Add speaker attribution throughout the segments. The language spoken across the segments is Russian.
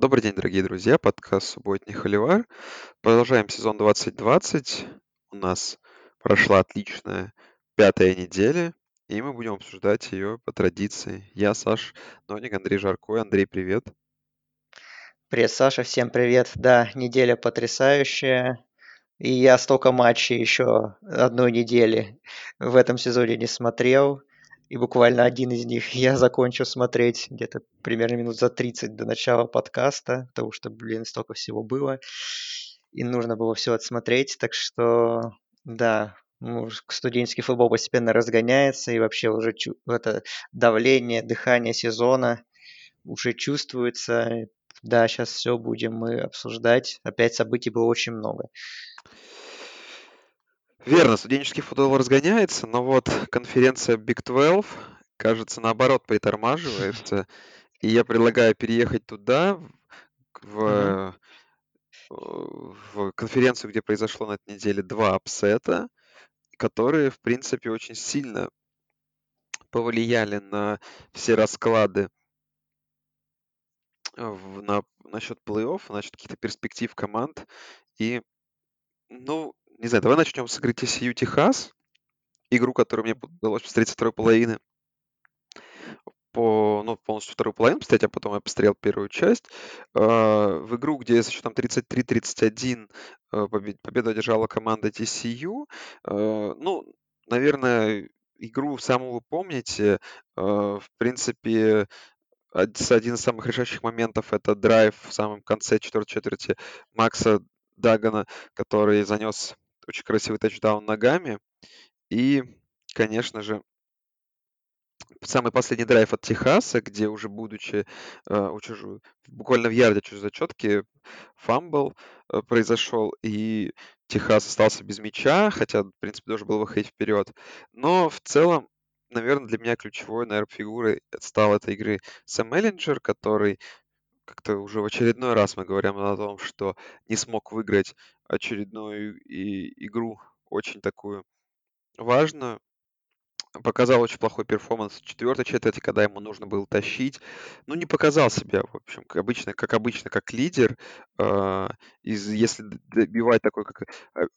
Speaker 1: Добрый день, дорогие друзья. Подкаст «Субботний холивар». Продолжаем сезон 2020. У нас прошла отличная пятая неделя, и мы будем обсуждать ее по традиции. Я Саш Ноник, Андрей Жарко. Андрей, привет.
Speaker 2: Привет, Саша, всем привет. Да, неделя потрясающая. И я столько матчей еще одной недели в этом сезоне не смотрел. И буквально один из них я закончу смотреть где-то примерно минут за 30 до начала подкаста, потому что, блин, столько всего было. И нужно было все отсмотреть. Так что, да, ну, студенческий футбол постепенно разгоняется, и вообще уже чу- это давление, дыхание сезона уже чувствуется. Да, сейчас все будем мы обсуждать. Опять событий было очень много.
Speaker 1: Верно, студенческий футбол разгоняется, но вот конференция Big 12, кажется, наоборот притормаживается. И я предлагаю переехать туда, в, в конференцию, где произошло на этой неделе два upset а, которые, в принципе, очень сильно повлияли на все расклады в, на, насчет плей-офф, насчет каких-то перспектив команд. И, ну, не знаю, давай начнем с игры TCU Техас, игру, которую мне удалось посмотреть со второй половины по, ну, полностью вторую половину посмотреть, а потом я посмотрел первую часть. А, в игру, где со счетом 33-31 а, победу одержала команда TCU. А, ну, наверное, игру самую вы помните. В принципе, один из самых решающих моментов это драйв в самом конце четвертой четверти Макса Дагана, который занес очень красивый тачдаун ногами. И, конечно же, самый последний драйв от Техаса, где уже будучи э, у чужую, буквально в ярде чужой зачетки, fumble э, произошел, и Техас остался без мяча, хотя, в принципе, должен был выходить вперед. Но в целом, наверное, для меня ключевой, наверное, фигурой стал этой игры Сэм Эллинджер, который как-то уже в очередной раз мы говорим о том, что не смог выиграть очередную и игру очень такую важную показал очень плохой перформанс в четвертой четверти, когда ему нужно было тащить. Ну, не показал себя, в общем, как обычно, как обычно, как лидер. Э, из, если добивать такой, как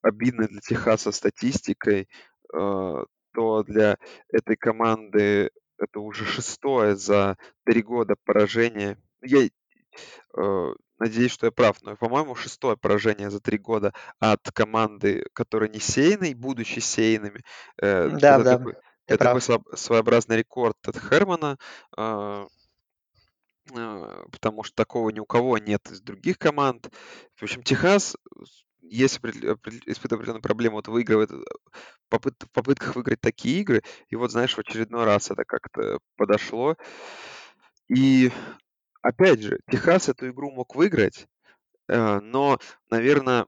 Speaker 1: обидной для Техаса статистикой, э, то для этой команды это уже шестое за три года поражение. Я э, надеюсь, что я прав, но, по-моему, шестое поражение за три года от команды, которая не сейной, будучи сейными.
Speaker 2: Э, да, да.
Speaker 1: Такой, это такой своеобразный рекорд от Хермана, а, потому что такого ни у кого нет из других команд. В общем, Техас, если испытывает определенную проблему, вот выигрывает в попытках выиграть такие игры, и вот, знаешь, в очередной раз это как-то подошло. И опять же, Техас эту игру мог выиграть, э, но, наверное,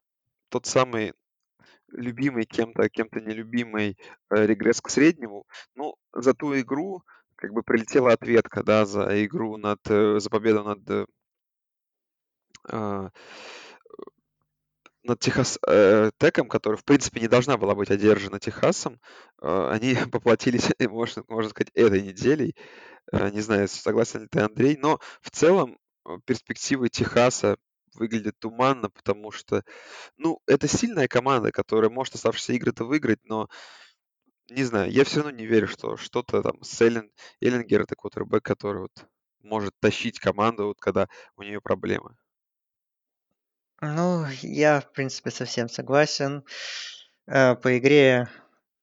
Speaker 1: тот самый любимый кем-то, кем-то нелюбимый э, регресс к среднему. Ну, за ту игру как бы прилетела ответка, да, за игру над, э, за победу над а, над Техас э, Теком, которая, в принципе, не должна была быть одержана Техасом, э, они поплатились, можно, можно сказать, этой неделей. Э, не знаю, согласен ли ты, Андрей, но в целом э, перспективы Техаса выглядит туманно, потому что, ну, это сильная команда, которая может оставшиеся игры-то выиграть, но не знаю, я все равно не верю, что что-то там с Эллен, Эллингер, это квотербек, который вот может тащить команду, вот когда у нее проблемы.
Speaker 2: Ну, я, в принципе, совсем согласен. Э, по игре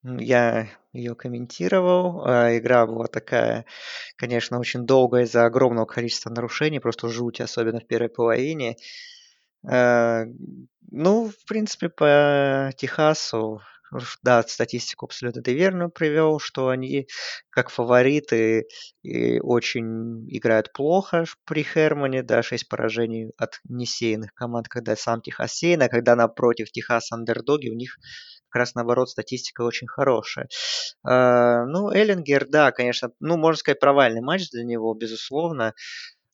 Speaker 2: я ее комментировал. А игра была такая, конечно, очень долгая из-за огромного количества нарушений, просто жуть, особенно в первой половине. Э, ну, в принципе, по Техасу, да, статистику абсолютно ты верно привел, что они как фавориты и очень играют плохо при Хермане, да, 6 поражений от несеянных команд, когда сам Техас сеян, а когда напротив Техас андердоги, у них как раз наоборот статистика очень хорошая. Э, ну, Эллингер, да, конечно, ну, можно сказать, провальный матч для него, безусловно.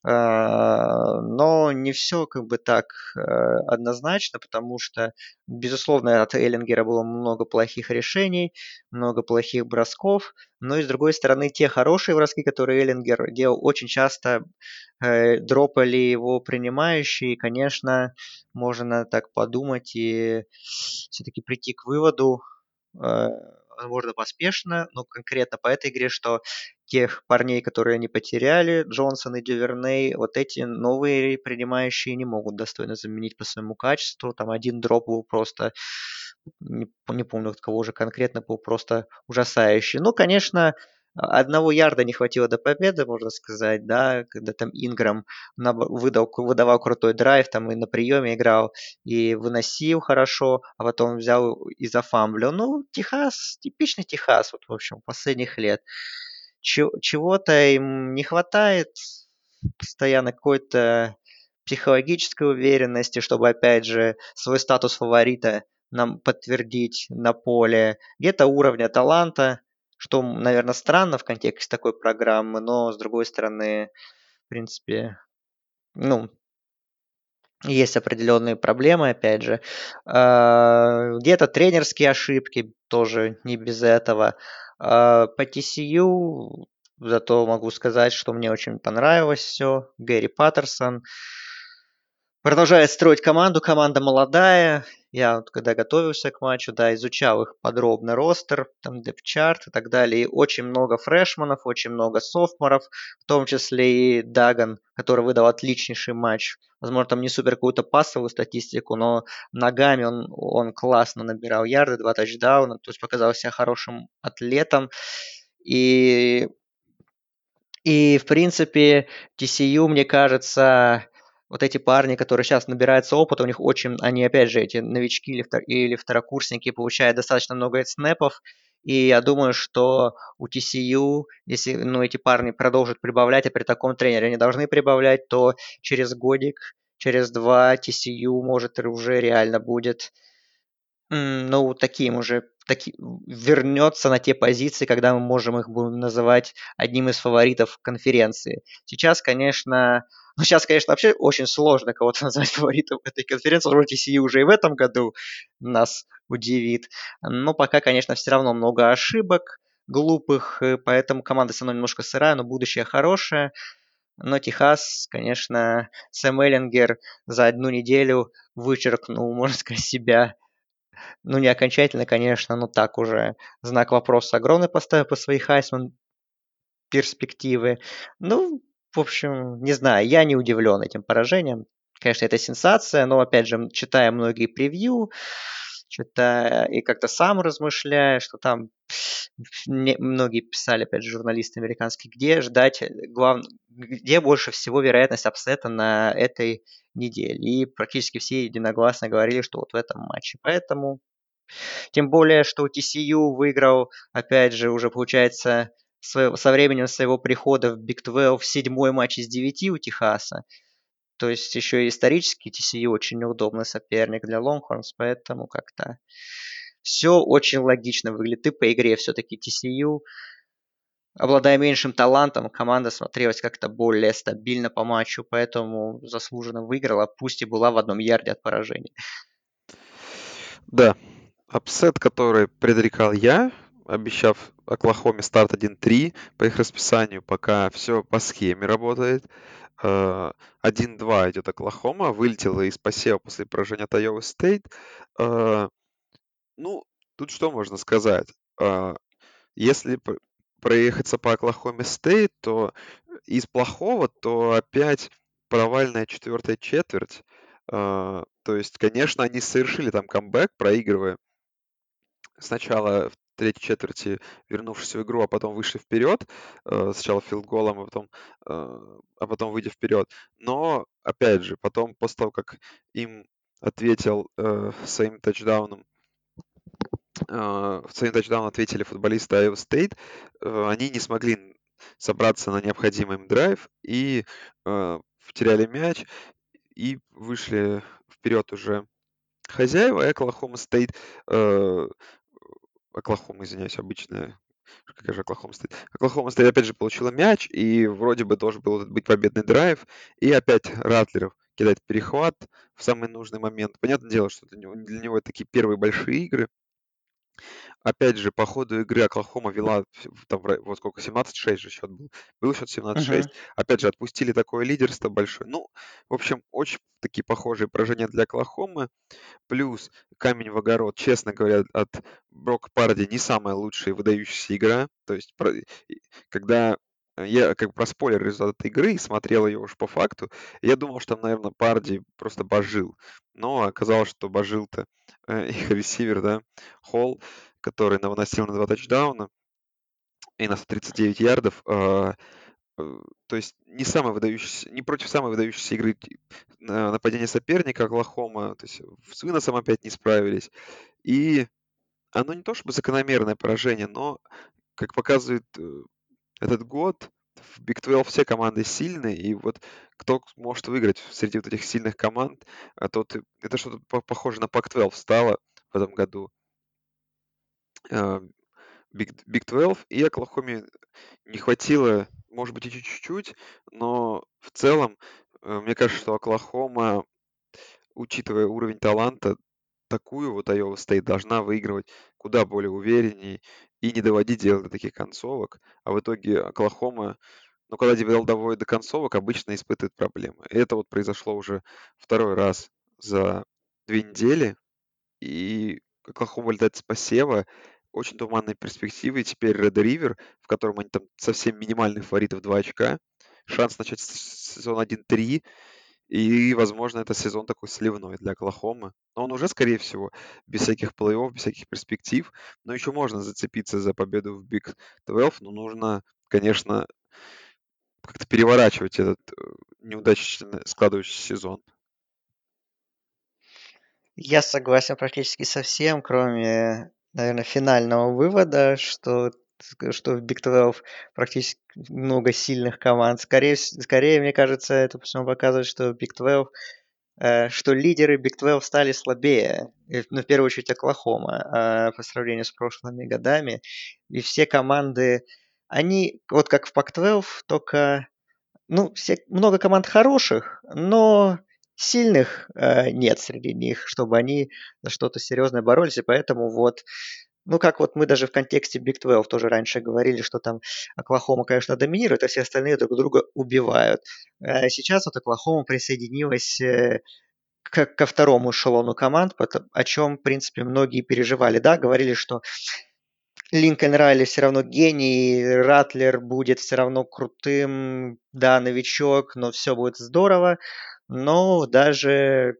Speaker 2: А, но не все как бы так э, однозначно, потому что, безусловно, от Эллингера было много плохих решений, много плохих бросков, но и с другой стороны, те хорошие броски, которые Эллингер делал, очень часто э, дропали его принимающие, и, конечно, можно так подумать и все-таки прийти к выводу, возможно, поспешно, но конкретно по этой игре, что тех парней, которые они потеряли, Джонсон и Дюверней, вот эти новые принимающие не могут достойно заменить по своему качеству. Там один дроп был просто, не, не помню от кого же конкретно, был просто ужасающий. Ну, конечно, одного ярда не хватило до победы, можно сказать, да, когда там Инграм выдал, выдавал крутой драйв, там и на приеме играл, и выносил хорошо, а потом взял и зафамблил. Ну, Техас, типичный Техас, вот, в общем, последних лет. Чего-то им не хватает, постоянно какой-то психологической уверенности, чтобы, опять же, свой статус фаворита нам подтвердить на поле, где-то уровня таланта, что, наверное, странно в контексте такой программы, но, с другой стороны, в принципе, ну, есть определенные проблемы, опять же. А, где-то тренерские ошибки, тоже не без этого. А, по TCU зато могу сказать, что мне очень понравилось все. Гэри Паттерсон продолжает строить команду. Команда молодая, я вот когда готовился к матчу, да, изучал их подробно ростер, там депчарт и так далее. И очень много фрешманов, очень много софтморов, в том числе и Даган, который выдал отличнейший матч. Возможно, там не супер какую-то пассовую статистику, но ногами он, он классно набирал ярды, два тачдауна, то есть показал себя хорошим атлетом. И, и в принципе, TCU, мне кажется, вот эти парни, которые сейчас набираются опыта, у них очень, они опять же, эти новички или, втор, или второкурсники получают достаточно много снэпов, и я думаю, что у TCU, если ну, эти парни продолжат прибавлять, а при таком тренере они должны прибавлять, то через годик, через два TCU может уже реально будет ну, таким уже таки, вернется на те позиции, когда мы можем их будем называть одним из фаворитов конференции. Сейчас, конечно, ну, сейчас, конечно, вообще очень сложно кого-то назвать фаворитом этой конференции. Вроде TCU уже и в этом году нас удивит. Но пока, конечно, все равно много ошибок глупых, поэтому команда со мной немножко сырая, но будущее хорошее. Но Техас, конечно, Сэм Эллингер за одну неделю вычеркнул, можно сказать, себя ну, не окончательно, конечно, но так уже знак вопроса огромный поставил по своей Хайсман перспективы. Ну, в общем, не знаю, я не удивлен этим поражением. Конечно, это сенсация, но, опять же, читая многие превью, читая и как-то сам размышляя, что там многие писали, опять же, журналисты американские, где ждать, глав... где больше всего вероятность upset а на этой неделе. И практически все единогласно говорили, что вот в этом матче. Поэтому, тем более, что TCU выиграл, опять же, уже получается со временем своего прихода в Big 12 седьмой матч из девяти у Техаса. То есть еще и исторически TCU очень неудобный соперник для Longhorns, поэтому как-то все очень логично выглядит. И по игре все-таки TCU, обладая меньшим талантом, команда смотрелась как-то более стабильно по матчу, поэтому заслуженно выиграла, пусть и была в одном ярде от поражения.
Speaker 1: Да, upset, который предрекал я, обещав Оклахоме старт 1-3 по их расписанию, пока все по схеме работает. 1-2 э, идет Оклахома, вылетела из посева после поражения от State. Э, ну, тут что можно сказать? Э, если проехаться по Оклахоме Стейт, то из плохого, то опять провальная четвертая четверть. То есть, конечно, они совершили там камбэк, проигрывая сначала третьей четверти, вернувшись в игру, а потом вышли вперед, э, сначала филдголом, а потом, э, а потом выйдя вперед. Но, опять же, потом, после того, как им ответил э, своим тачдауном, своим тачдауном ответили футболисты Iowa State, они не смогли собраться на необходимый им драйв и потеряли мяч и вышли вперед уже хозяева, и Оклахома Стейт Оклахома, извиняюсь, обычная Какая же Оклахома Стейт? Оклахома Стейт опять же получила мяч, и вроде бы должен был быть победный драйв, и опять Ратлер кидает перехват в самый нужный момент. Понятное дело, что для него, для него это такие первые большие игры, Опять же, по ходу игры Оклахома вела там вот сколько, 17-6 же счет был. Был счет 17-6.
Speaker 2: Мгм.
Speaker 1: Опять же, отпустили такое лидерство большое. Ну, в общем, очень такие похожие поражения для Оклахомы. Плюс камень в огород, честно говоря, от Брок Парди не самая лучшая и выдающаяся игра. То есть, когда я как бы проспойлер результат игры и смотрел ее уже по факту, я думал, что там, наверное, Парди просто божил. Но оказалось, что божил-то э, их ресивер, да, Холл, который выносил на два тачдауна и на 139 ярдов. Э, э, то есть не самый выдающийся, не против самой выдающейся игры нападения соперника Оклахома, то есть с выносом опять не справились. И оно не то чтобы закономерное поражение, но, как показывает этот год в Big 12 все команды сильные, и вот кто может выиграть среди вот этих сильных команд, а тот, это что-то похоже на Pac-12 стало в этом году. А, Big, Big 12 и Оклахоме не хватило, может быть, и чуть-чуть, но в целом, э, мне кажется, что Оклахома, учитывая уровень таланта, такую вот Iowa State должна выигрывать куда более уверенней и не доводить дело до таких концовок. А в итоге Оклахома, ну, когда дело доводит до концовок, обычно испытывает проблемы. И это вот произошло уже второй раз за две недели. И Оклахома летает с посева, очень туманные перспективы. И теперь Red River, в котором они там совсем минимальные фавориты в 2 очка. Шанс начать сезон 1-3. И, возможно, это сезон такой сливной для Оклахомы. Но он уже, скорее всего, без всяких плей-офф, без всяких перспектив. Но еще можно зацепиться за победу в Big 12, но нужно, конечно, как-то переворачивать этот э, неудачно складывающийся сезон.
Speaker 2: Я согласен практически со всем, кроме, наверное, финального вывода, что что в Big 12 практически много сильных команд. Скорее, скорее мне кажется, это все показывает, что Big 12 э, что лидеры Big 12 стали слабее, ну, в первую очередь Оклахома, э, по сравнению с прошлыми годами. И все команды, они, вот как в Pac-12, только, ну, все, много команд хороших, но сильных э, нет среди них, чтобы они за что-то серьезное боролись, и поэтому вот ну, как вот мы даже в контексте Big 12 тоже раньше говорили, что там Оклахома, конечно, доминирует, а все остальные друг друга убивают. Э, сейчас вот Оклахома присоединилась э, ко второму эшелону команд, о чем, в принципе, многие переживали. Да, говорили, что Линкольн Райли все равно гений, Ратлер будет все равно крутым, да, новичок, но все будет здорово. Но даже,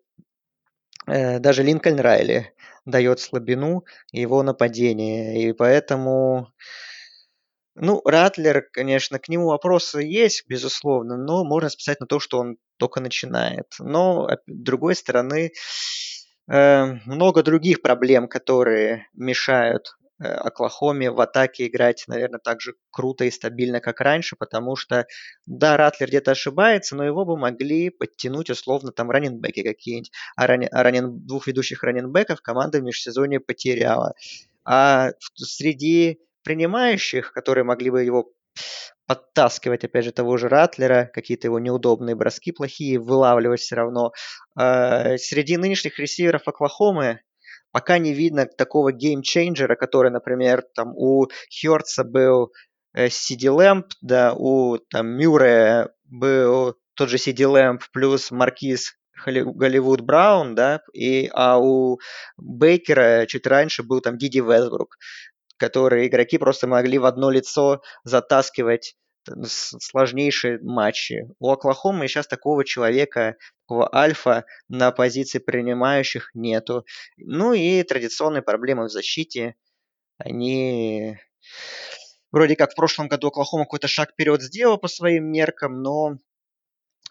Speaker 2: э, даже Линкольн Райли дает слабину его нападение. И поэтому, ну, Ратлер, конечно, к нему вопросы есть, безусловно, но можно списать на то, что он только начинает. Но, с другой стороны, э, много других проблем, которые мешают Оклахоме в атаке играть, наверное, так же круто и стабильно, как раньше, потому что, да, Ратлер где-то ошибается, но его бы могли подтянуть условно там раненбеки какие-нибудь. А, running, а running, двух ведущих running back ов команда в межсезонье потеряла. А среди принимающих, которые могли бы его подтаскивать, опять же, того же Ратлера, какие-то его неудобные броски плохие, вылавливать все равно. Э, среди нынешних ресиверов Оклахомы пока не видно такого game changer а, который, например, там у Хёртса был CeeDee Lamb, да, у там Мюррея был тот же CeeDee Lamb плюс Маркиз Голливуд Браун, да, и, а у Бейкера чуть раньше был там Диди Весбрук, которые игроки просто могли в одно лицо затаскивать сложнейшие матчи. У Оклахомы сейчас такого человека, такого альфа на позиции принимающих нету. Ну и традиционные проблемы в защите. Они вроде как в прошлом году Оклахома какой-то шаг вперед сделал по своим меркам, но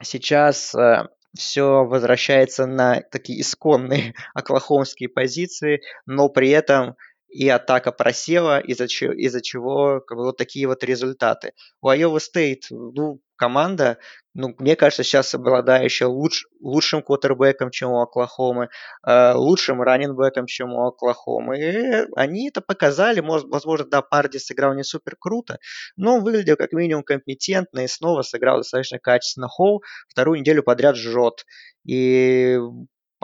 Speaker 2: сейчас э, все возвращается на такие исконные оклахомские позиции, но при этом и атака просела, из-за чего, из чего как бы, вот такие вот результаты. У Iowa State, ну, команда, ну, мне кажется, сейчас обладающая луч, лучшим квотербеком, чем у Оклахомы, э, лучшим раненбеком, чем у Оклахомы. И они это показали. Возможно, да, Парди сыграл не супер круто, но он выглядел как минимум компетентно и снова сыграл достаточно качественно. Холл вторую неделю подряд жжет. И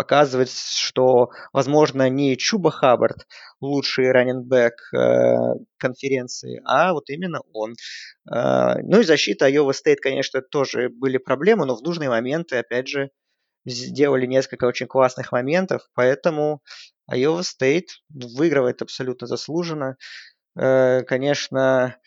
Speaker 2: показывает, что, возможно, не Чуба Хаббард лучший раненбэк э, конференции, а вот именно он. Э, ну и защита Iowa State, конечно, тоже были проблемы, но в нужные моменты, опять же, сделали несколько очень классных моментов, поэтому Iowa State выигрывает абсолютно заслуженно. Э, конечно,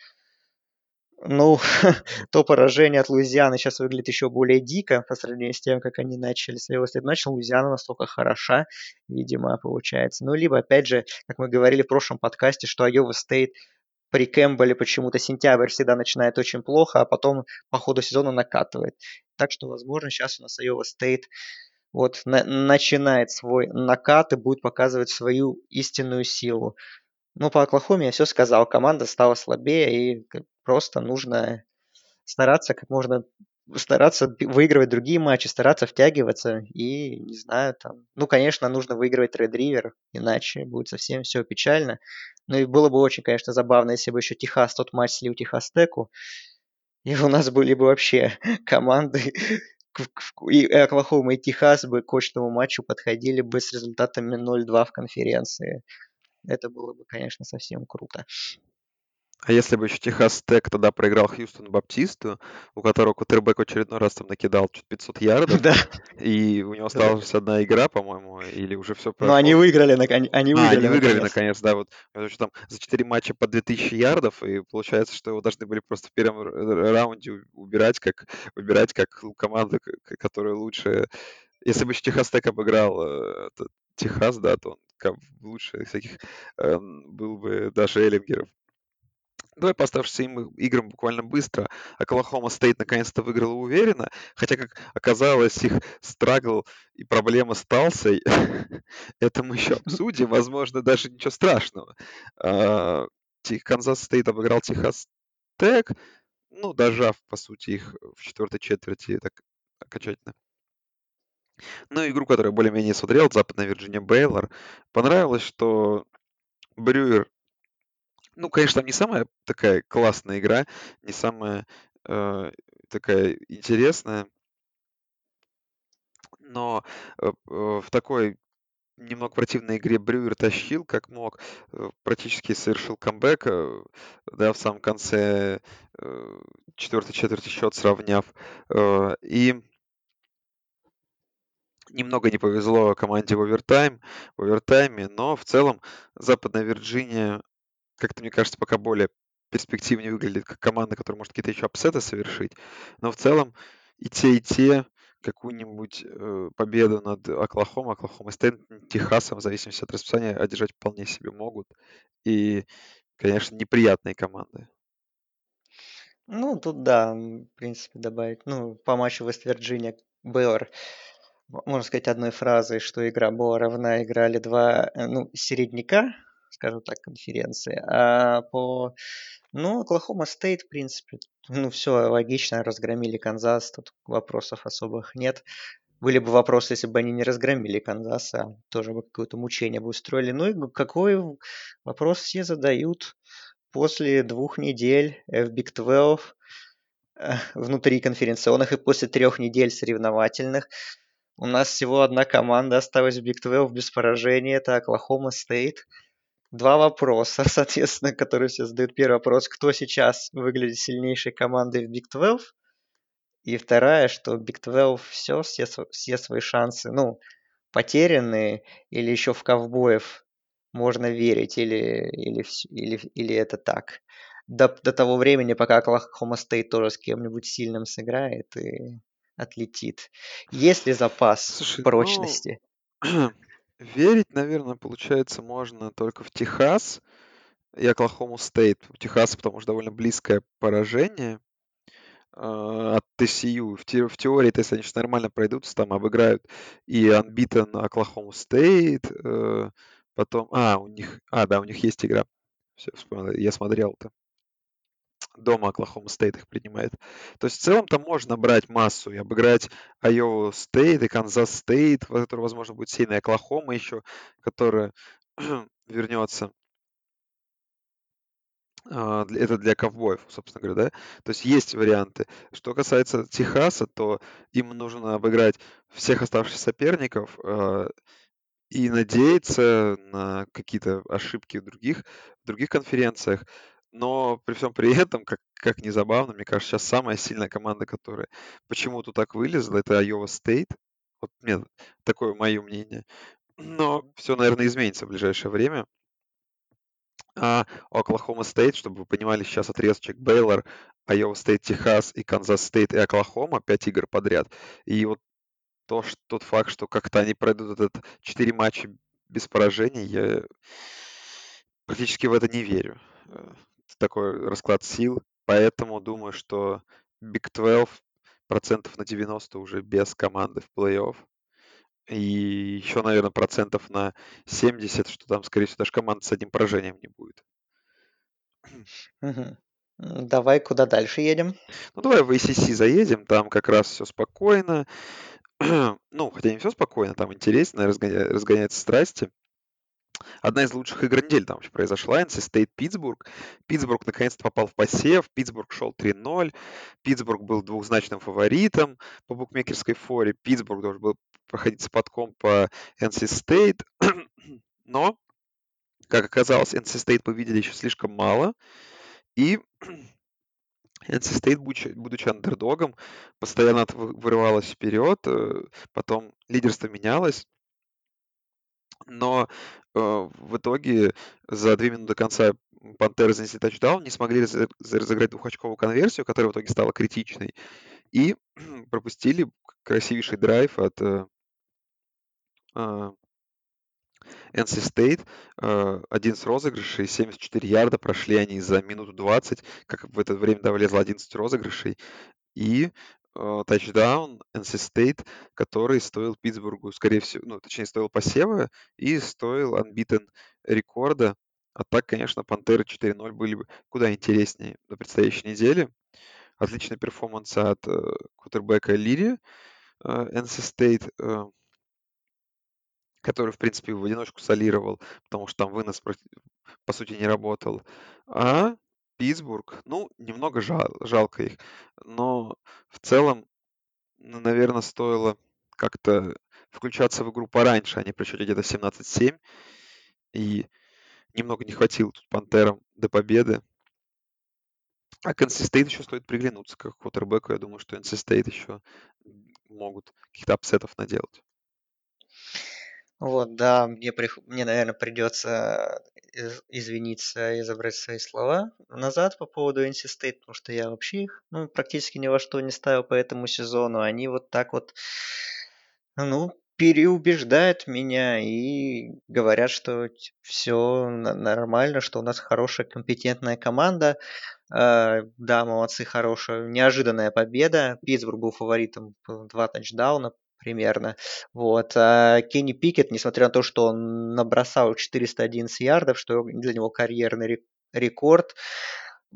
Speaker 2: ну, то поражение от Луизианы сейчас выглядит еще более дико по сравнению с тем, как они начали Iowa State. Начал Луизиана настолько хороша, видимо, получается. Ну, либо, опять же, как мы говорили в прошлом подкасте, что Iowa State при Кэмпбелле почему-то сентябрь всегда начинает очень плохо, а потом по ходу сезона накатывает. Так что, возможно, сейчас у нас Iowa State вот на- начинает свой накат и будет показывать свою истинную силу. Ну, по Оклахоме я все сказал. Команда стала слабее, и просто нужно стараться как можно стараться выигрывать другие матчи, стараться втягиваться и, не знаю, там... Ну, конечно, нужно выигрывать Red River, иначе будет совсем все печально. Ну и было бы очень, конечно, забавно, если бы еще Техас тот матч слил Техас Теку, и у нас были бы вообще команды, и Оклахома и Техас бы к очному матчу подходили бы с результатами 0-2 в конференции. Это было бы, конечно, совсем круто.
Speaker 1: А если бы еще Техас Тек тогда проиграл Хьюстон Баптисту, у которого кутербэк в очередной раз там накидал чуть 500 ярдов,
Speaker 2: Да.
Speaker 1: и у него осталась одна игра, по-моему, или уже все
Speaker 2: Но они выиграли, они
Speaker 1: А,
Speaker 2: выиграли,
Speaker 1: они выиграли
Speaker 2: наконец.
Speaker 1: наконец, да, вот потому что там за 4 матча по 2000 ярдов, и получается, что его должны были просто в первом раунде убирать, как выбирать как команду, к- к- которая лучше. Если бы еще Техас Тек обыграл э, Техас, да, то он лучше всяких э, был бы даже Эллингеров. Давай по оставшимся им играм буквально быстро. Оклахома Стейт наконец-то выиграла уверенно, хотя, как оказалось, их struggle и проблема с Талсой, это мы еще обсудим, возможно, даже ничего страшного. А, Канзас Стейт обыграл Техас Тек, ну, дожав, по сути, их в четвертой четверти так окончательно. Ну, игру, которую я более-менее смотрел, Западная Вирджиния Бейлор, понравилось, что Брюер ну, конечно, там не самая такая классная игра, не самая э, такая интересная, но э, э, в такой немного противной игре Брюер тащил как мог, э, практически совершил камбэк, э, да, в самом конце четвертой четверти счет сравняв. И немного не повезло команде в овертайм, в овертайме, но в целом Западная Вирджиния как-то, мне кажется, пока более перспективнее выглядит как команда, которая может какие-то еще апсеты совершить. Но в целом и те, и те какую-нибудь э, победу над Оклахома, Оклахома Стейт, Техасом, в зависимости от расписания, одержать вполне себе могут. И, конечно, неприятные команды.
Speaker 2: Ну, тут да, в принципе, добавить. Ну, по матчу Вест-Вирджиния, Бейлор, м- можно сказать одной фразой, что игра была равна, играли два, э, ну, середняка, скажем так, конференции. А по, ну, Оклахома Стейт, в принципе, ну, все логично, разгромили Канзас, тут вопросов особых нет. Были бы вопросы, если бы они не разгромили Канзас, а тоже бы какое-то мучение бы устроили. Ну и какой вопрос все задают после двух недель в Big 12 э, внутри конференционных и после трех недель соревновательных. У нас всего одна команда осталась в Big 12 без поражения, это Оклахома Стейт. Два вопроса, соответственно, которые все задают. Первый вопрос, кто сейчас выглядит сильнейшей командой в Big 12? И вторая, что Big 12 все, все, все свои шансы, ну, потерянные или еще в ковбоев можно верить, или, или, или, или это так. До, до того времени, пока Оклахома Стейт тоже с кем-нибудь сильным сыграет и отлетит. Есть ли запас
Speaker 1: Слушай, ну,
Speaker 2: прочности?
Speaker 1: верить, наверное, получается можно только в Техас и Оклахому Стейт. У Техаса, потому что довольно близкое поражение а, от TCU. В, те- в теории, если они сейчас нормально пройдут, там обыграют и Unbeaten Оклахому Стейт, э, Потом, а, у них, а, да, у них есть игра. Все, вспомнил, я смотрел это. Дома Оклахома Стейт их принимает. То есть в целом там можно брать массу и обыграть Айову Стейт и Канзас Стейт, который, возможно, будет сильный Оклахома еще, которая вернется. А, это для ковбоев, собственно говоря, да? То есть есть варианты. Что касается Техаса, то им нужно обыграть всех оставшихся соперников а, и надеяться на какие-то ошибки в других, в других конференциях. Но при всем при этом, как, как ни забавно, мне кажется, сейчас самая сильная команда, которая почему-то так вылезла, это Iowa State. Вот мне такое мое мнение. Но все, наверное, изменится в ближайшее время. А Оклахома Стейт, чтобы вы понимали, сейчас отрезочек Бейлор, Айова Стейт, Техас и Канзас Стейт и Оклахома, пять игр подряд. И вот то, что, тот факт, что как-то они пройдут этот четыре матча без поражений, я практически в это не верю. Такой расклад сил. Поэтому думаю, что Big 12 процентов на 90 уже без команды в плей-офф. И еще, наверное, процентов на 70, что там, скорее всего, даже команда с одним поражением не будет.
Speaker 2: Угу. Давай куда дальше едем?
Speaker 1: Ну, давай в ACC заедем, там как раз все спокойно. ну, хотя не все спокойно, там интересно, разгоня... разгоняются страсти. Одна из лучших игр недели там произошла. NC State Питтсбург. Питтсбург наконец-то попал в посев. Питтсбург шел 3-0. Питтсбург был двухзначным фаворитом по букмекерской форе. Питтсбург должен был проходить с подком по NC State. Но, как оказалось, NC State победили еще слишком мало. И NC State, будучи андердогом, постоянно вырывалась вперед, э, потом лидерство менялось, но в итоге за две минуты до конца Пантеры занесли тачдаун, не смогли разыграть двухочковую конверсию, которая в итоге стала критичной, и пропустили красивейший драйв от э, NC State, 11 розыгрышей, 74 ярда, прошли они за минуту 20, как в это время влезло 11 розыгрышей, и тачдаун NC State, который стоил Питтсбургу, скорее всего, ну, точнее, стоил посева и стоил unbeaten рекорда. А так, конечно, Пантеры 4-0 были бы куда интереснее на предстоящей неделе. Отличный перформанс от э, кутербека Лири э, NC State, э, который, в принципе, в одиночку солировал, потому что там вынос, по сути, не работал. А Питтсбург, ну, немного жал, жалко их, но в целом, наверное, стоило как-то включаться в игру пораньше, а не при где-то 17-7. И немного не хватило тут Пантерам до победы. А к NC State еще стоит приглянуться как квотербеку. Я думаю, что NC State еще могут каких-то апсетов наделать.
Speaker 2: Вот, да, мне, мне, наверное, придется извиниться и забрать свои слова назад по поводу NC State, потому что я вообще их ну, практически ни во что не ставил по этому сезону. Они вот так вот, ну, переубеждают меня и говорят, что все нормально, что у нас хорошая компетентная команда. Э, да, молодцы, хорошая, неожиданная победа. Питтсбург был фаворитом, два тачдауна, примерно. Вот. А Кенни Пикет, несмотря на то, что он набросал 411 ярдов, что для него карьерный рекорд,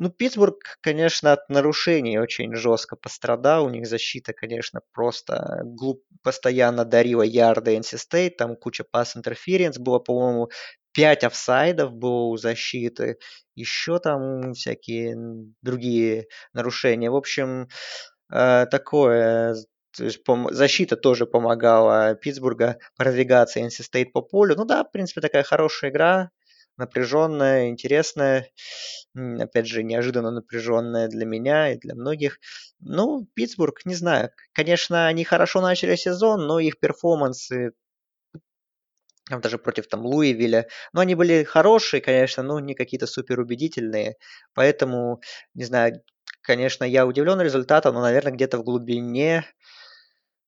Speaker 2: ну, Питтсбург, конечно, от нарушений очень жестко пострадал. У них защита, конечно, просто глуп... постоянно дарила ярды NC State. Там куча пас интерференс было, по-моему, 5 офсайдов было у защиты. Еще там всякие другие нарушения. В общем, э, такое то есть пом- защита тоже помогала Питтсбурга продвигаться NC State по полю. Ну да, в принципе, такая хорошая игра, напряженная, интересная. Опять же, неожиданно напряженная для меня и для многих. Ну, Питтсбург, не знаю. Конечно, они хорошо начали сезон, но их перформансы даже против там Луивиля. Но они были хорошие, конечно, но не какие-то супер убедительные. Поэтому, не знаю, конечно, я удивлен результатом, но, наверное, где-то в глубине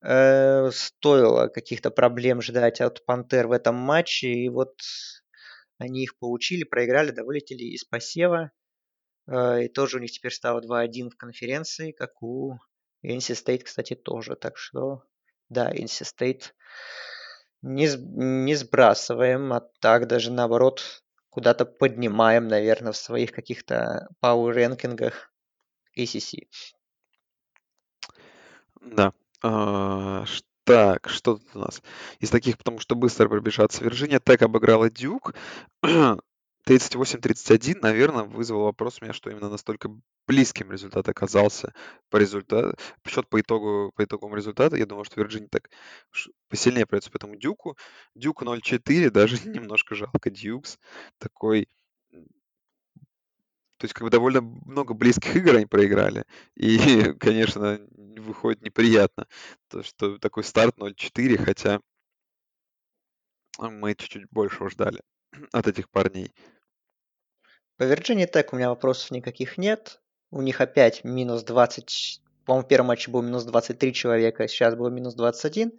Speaker 2: э, стоило каких-то проблем ждать от Пантер в этом матче. И вот они их получили, проиграли, да вылетели из посева. Э, и тоже у них теперь стало 2-1 в конференции, как у NC State, кстати, тоже. Так что, да, NC State Не, не сбрасываем, а так даже наоборот куда-то поднимаем, наверное, в своих каких-то пауэр-рэнкингах ACC.
Speaker 1: Да. А, так, что тут у нас? Из таких, потому что быстро пробежаться. Вирджиния Тек обыграла Дюк. 38-31, наверное, вызвал вопрос у меня, что именно настолько близким результат оказался по результату. Счет по итогу, по итоговому результату. Я думал, что Вирджиния так посильнее придется по этому Дюку. Дюку 0-4, даже немножко жалко Дюкс. Такой то есть как бы довольно много близких игр они проиграли. И, конечно, выходит неприятно, то, что такой старт 0-4, хотя мы чуть-чуть большего ждали от этих парней.
Speaker 2: По Virginia Tech у меня вопросов никаких нет. У них опять минус 20, по-моему, в первом матче был минус 23 человека, сейчас было минус 21.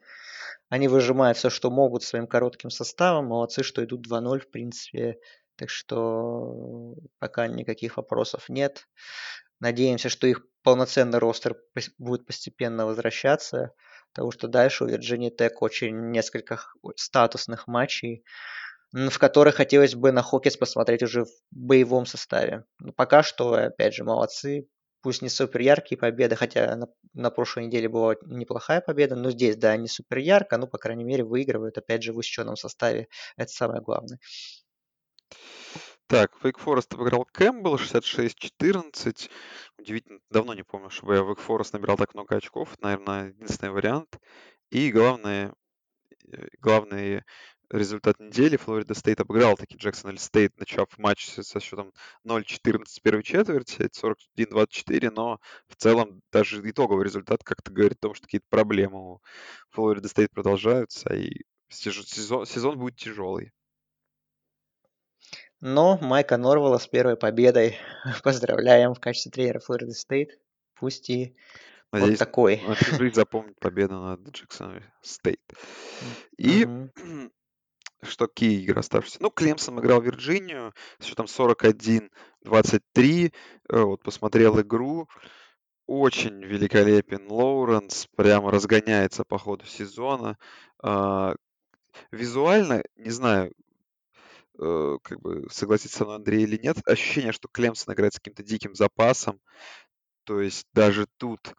Speaker 2: Они выжимают все, что могут своим коротким составом. Молодцы, что идут 2-0, в принципе. Так что пока никаких вопросов нет. Надеемся, что их полноценный ростер будет постепенно возвращаться, потому что дальше у Virginia Tech очень несколько статусных матчей, в которых хотелось бы на Хоккетс посмотреть уже в боевом составе. Но пока что, опять же, молодцы. Пусть не супер яркие победы, хотя на, на прошлой неделе была неплохая победа, но здесь, да, не супер ярко, но, по крайней мере, выигрывают, опять же, в усеченном составе. Это самое главное.
Speaker 1: Так, Wake Forest обыграл Кэмпбелл 66-14. Удивительно, давно не помню, чтобы я Wake Forest набирал так много очков. Наверное, единственный вариант. И главное, э, главный результат недели. Флорида Стейт обыграл таки Джексон Стейт, начав матч со счетом 0-14 в первой четверти, 41-24, но в целом даже итоговый результат как-то говорит о том, что какие-то проблемы у Флорида Стейт продолжаются, и сезон, сезон будет тяжелый.
Speaker 2: Но Майка Норвелла с первой победой поздравляем в качестве тренера Флорида Стейт. Пусть и Надеюсь, вот такой.
Speaker 1: На всю жизнь запомнит победу над Джексон Стейт. И mm-hmm. что какие игры оставшиеся? Ну, Клемсон играл Вирджинию с счетом 41-23. Э, вот посмотрел игру. Очень великолепен Лоуренс. Прямо разгоняется по ходу сезона. А, визуально, не знаю, э, как бы согласиться со мной Андрей или нет, ощущение, что Клемсон играет с каким-то диким запасом. То есть даже тут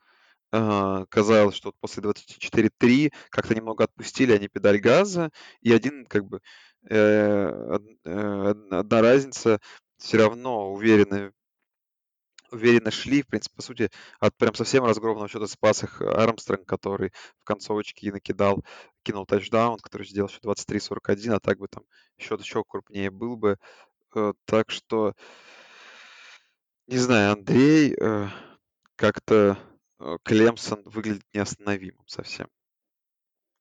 Speaker 1: э, казалось, что после 24-3 как-то немного отпустили они педаль газа, и один как бы э, э, одна разница все равно уверенно уверенно шли, в принципе, по сути, от прям совсем разгромного счета спас их Армстронг, который в концовочке накидал, кинул тачдаун, который сделал еще 23-41, а так бы там счет еще крупнее был бы. Э, так что, не знаю, Андрей, э, как-то э, Клемсон выглядит неостановимым совсем.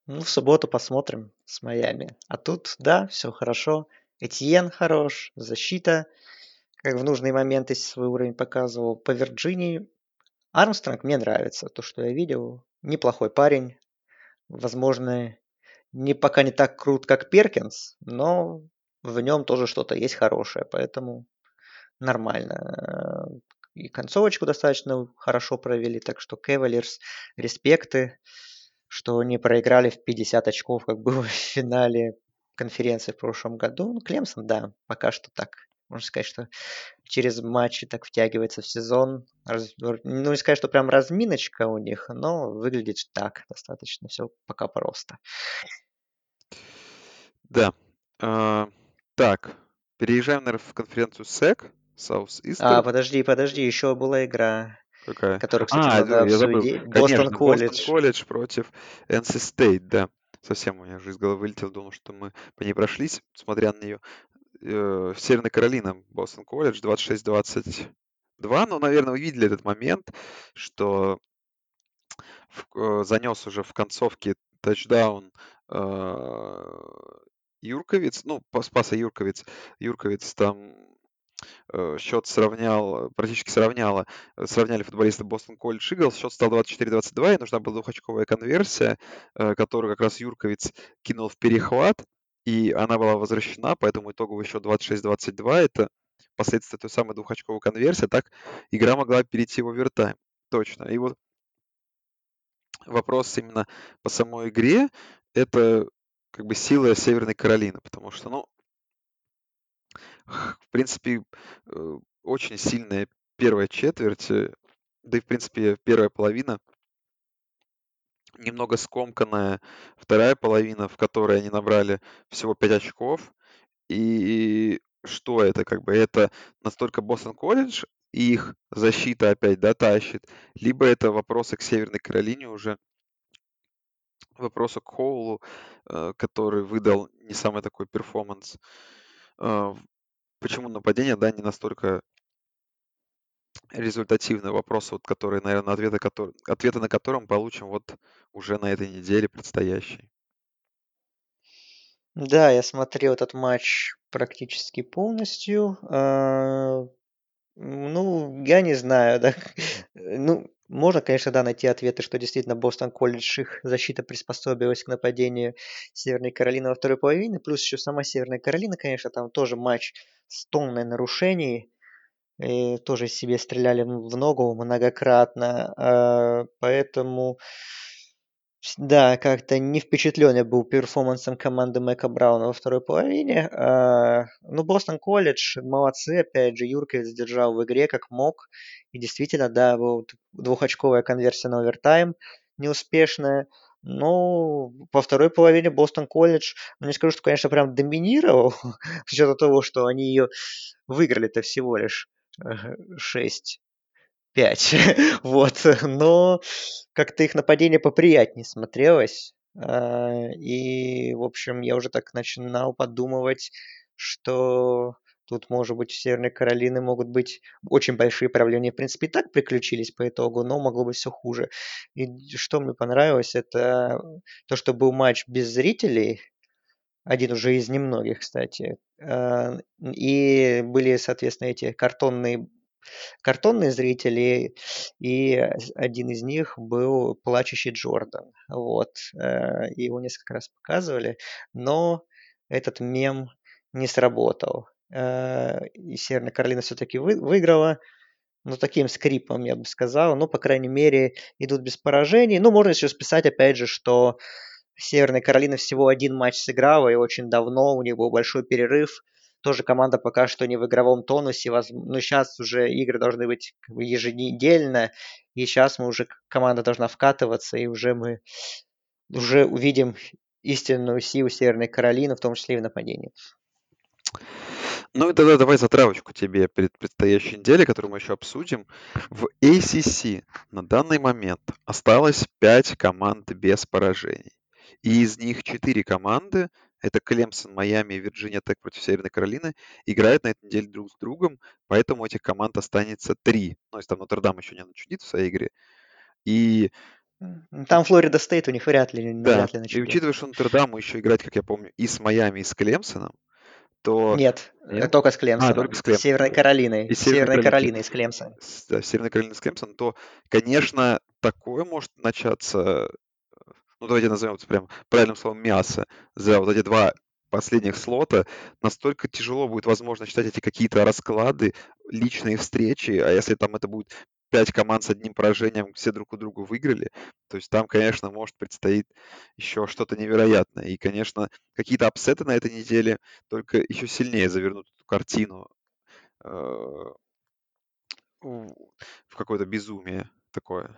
Speaker 2: Ну, в субботу посмотрим с Майами. А тут, да, все хорошо. Этьен хорош, защита как в нужные моменты свой уровень показывал. По Вирджинии Армстронг мне нравится. То, что я видел. Неплохой парень. Возможно, не, пока не так крут, как Перкинс, но в нем тоже что-то есть хорошее, поэтому нормально. И концовочку достаточно хорошо провели, так что Кевалерс, респекты, что не проиграли в 50 очков, как было в финале конференции в прошлом году. Ну, Клемсон, да, пока что так можно сказать, что через матчи так втягивается в сезон. Раз, ну, не сказать, что прям разминочка у них, но выглядит так достаточно все пока просто.
Speaker 1: Да. А, так, переезжаем, наверное, в конференцию SEC, South East.
Speaker 2: А, подожди, подожди, еще была игра.
Speaker 1: Какая?
Speaker 2: Которую, кстати, а, надо я забыл.
Speaker 1: Бостон колледж. Бостон колледж против NC State, да. Совсем у меня же из головы вылетел, думал, что мы по ней прошлись, смотря на нее э, Северная Каролина, Бостон колледж, 26-22. Но, наверное, вы видели этот момент, что в, э, занес уже в концовке тачдаун э, Юрковиц, ну, спаса Юрковиц. Юрковиц там э, счет сравнял, практически сравняла, сравняли футболисты Бостон Колледж Иглс, счет стал 24-22, и нужна была двухочковая конверсия, которую как раз Юрковиц кинул в перехват, и она была возвращена, поэтому итоговый счет 26-22. Это последствия той самой двухочковой конверсии. Так игра могла перейти в овертайм. Точно. И вот вопрос именно по самой игре. Это как бы сила Северной Каролины, потому что, ну, в принципе, э, очень сильная первая четверть, э, да и, в принципе, первая половина немного скомканная вторая половина, в которой они набрали всего 5 очков. И что это? Как бы это настолько Бостон колледж и их защита опять дотащит, либо это вопросы к Северной Каролине уже, вопросы к Хоулу, э, который выдал не самый такой перформанс. Э, почему нападение, да, не настолько результативный вопрос, вот, который, наверное, ответы, который, ответы на котором получим вот уже на этой неделе предстоящей.
Speaker 2: Да, я смотрел этот матч практически полностью. А, ну, я не знаю, да. Ну, можно, конечно, да, найти ответы, что действительно Бостон колледж, их защита приспособилась к нападению Северной Каролины во второй половине. Плюс еще сама Северная Каролина, конечно, там тоже матч с тонной нарушений. И тоже себе стреляли в ногу многократно. А, поэтому да, как-то не впечатлен я был перформансом команды Мэка Брауна во второй половине. А, ну, Бостон колледж, молодцы, опять же, Юрка задержал в игре как мог. И действительно, да, был двухочковая конверсия на овертайм неуспешная. Но по второй половине Бостон колледж, ну, не скажу, что, конечно, прям доминировал, с учетом того, что они ее выиграли-то всего лишь 6 5. вот. Но как-то их нападение поприятнее смотрелось. А, и, в общем, я уже так начинал подумывать, что тут, может быть, у Северной Каролины могут быть очень большие проблемы. в принципе, и так приключились по итогу, но могло быть все хуже. И что мне понравилось, это то, что был матч без зрителей, один уже из немногих, кстати. А, и были, соответственно, эти картонные картонные зрители, и один из них был плачущий Джордан. Вот. Э, его несколько раз показывали, но этот мем не сработал. Э, и Северная Каролина все-таки вы, выиграла, ну, таким скрипом, я бы сказал. Ну, по крайней мере, идут без поражений. Ну, можно еще списать, опять же, что Северная Каролина всего один матч сыграла, и очень давно у них был большой перерыв тоже команда пока что не в игровом тонусе. Но сейчас уже игры должны быть как бы еженедельно. И сейчас мы уже, команда должна вкатываться, и уже мы уже увидим истинную силу Северной Каролины, в том числе и в нападении.
Speaker 1: Ну и тогда давай затравочку тебе перед предстоящей неделей, которую мы еще обсудим. В ACC на данный момент осталось 5 команд без поражений. И из них 4 команды это Клемсон, Майами и Вирджиния Тек против Северной Каролины. Играют на этой неделе друг с другом, поэтому этих команд останется три. Ну, если там Нотр-Дам еще не начудит в своей игре. И
Speaker 2: там Флорида Стейт у них вряд ли,
Speaker 1: да. вряд ли начнет. И учитывая, что Нотр-Даму еще играть, как я помню, и с Майами, и с Клемсоном, то...
Speaker 2: Нет, Нет? только с Клемсоном. А, только с Клемсоном. Северной Каролиной. И Северной, Северной Каролиной с Клемсоном.
Speaker 1: Да, Северной Каролиной с Клемсоном, то, конечно, такое может начаться ну давайте назовем это прям правильным словом, мясо за вот эти два последних слота, настолько тяжело будет, возможно, читать эти какие-то расклады, личные встречи, а если там это будет пять команд с одним поражением, все друг у друга выиграли, то есть там, конечно, может предстоит еще что-то невероятное. И, конечно, какие-то апсеты на этой неделе только еще сильнее завернут эту картину э, в какое-то безумие такое.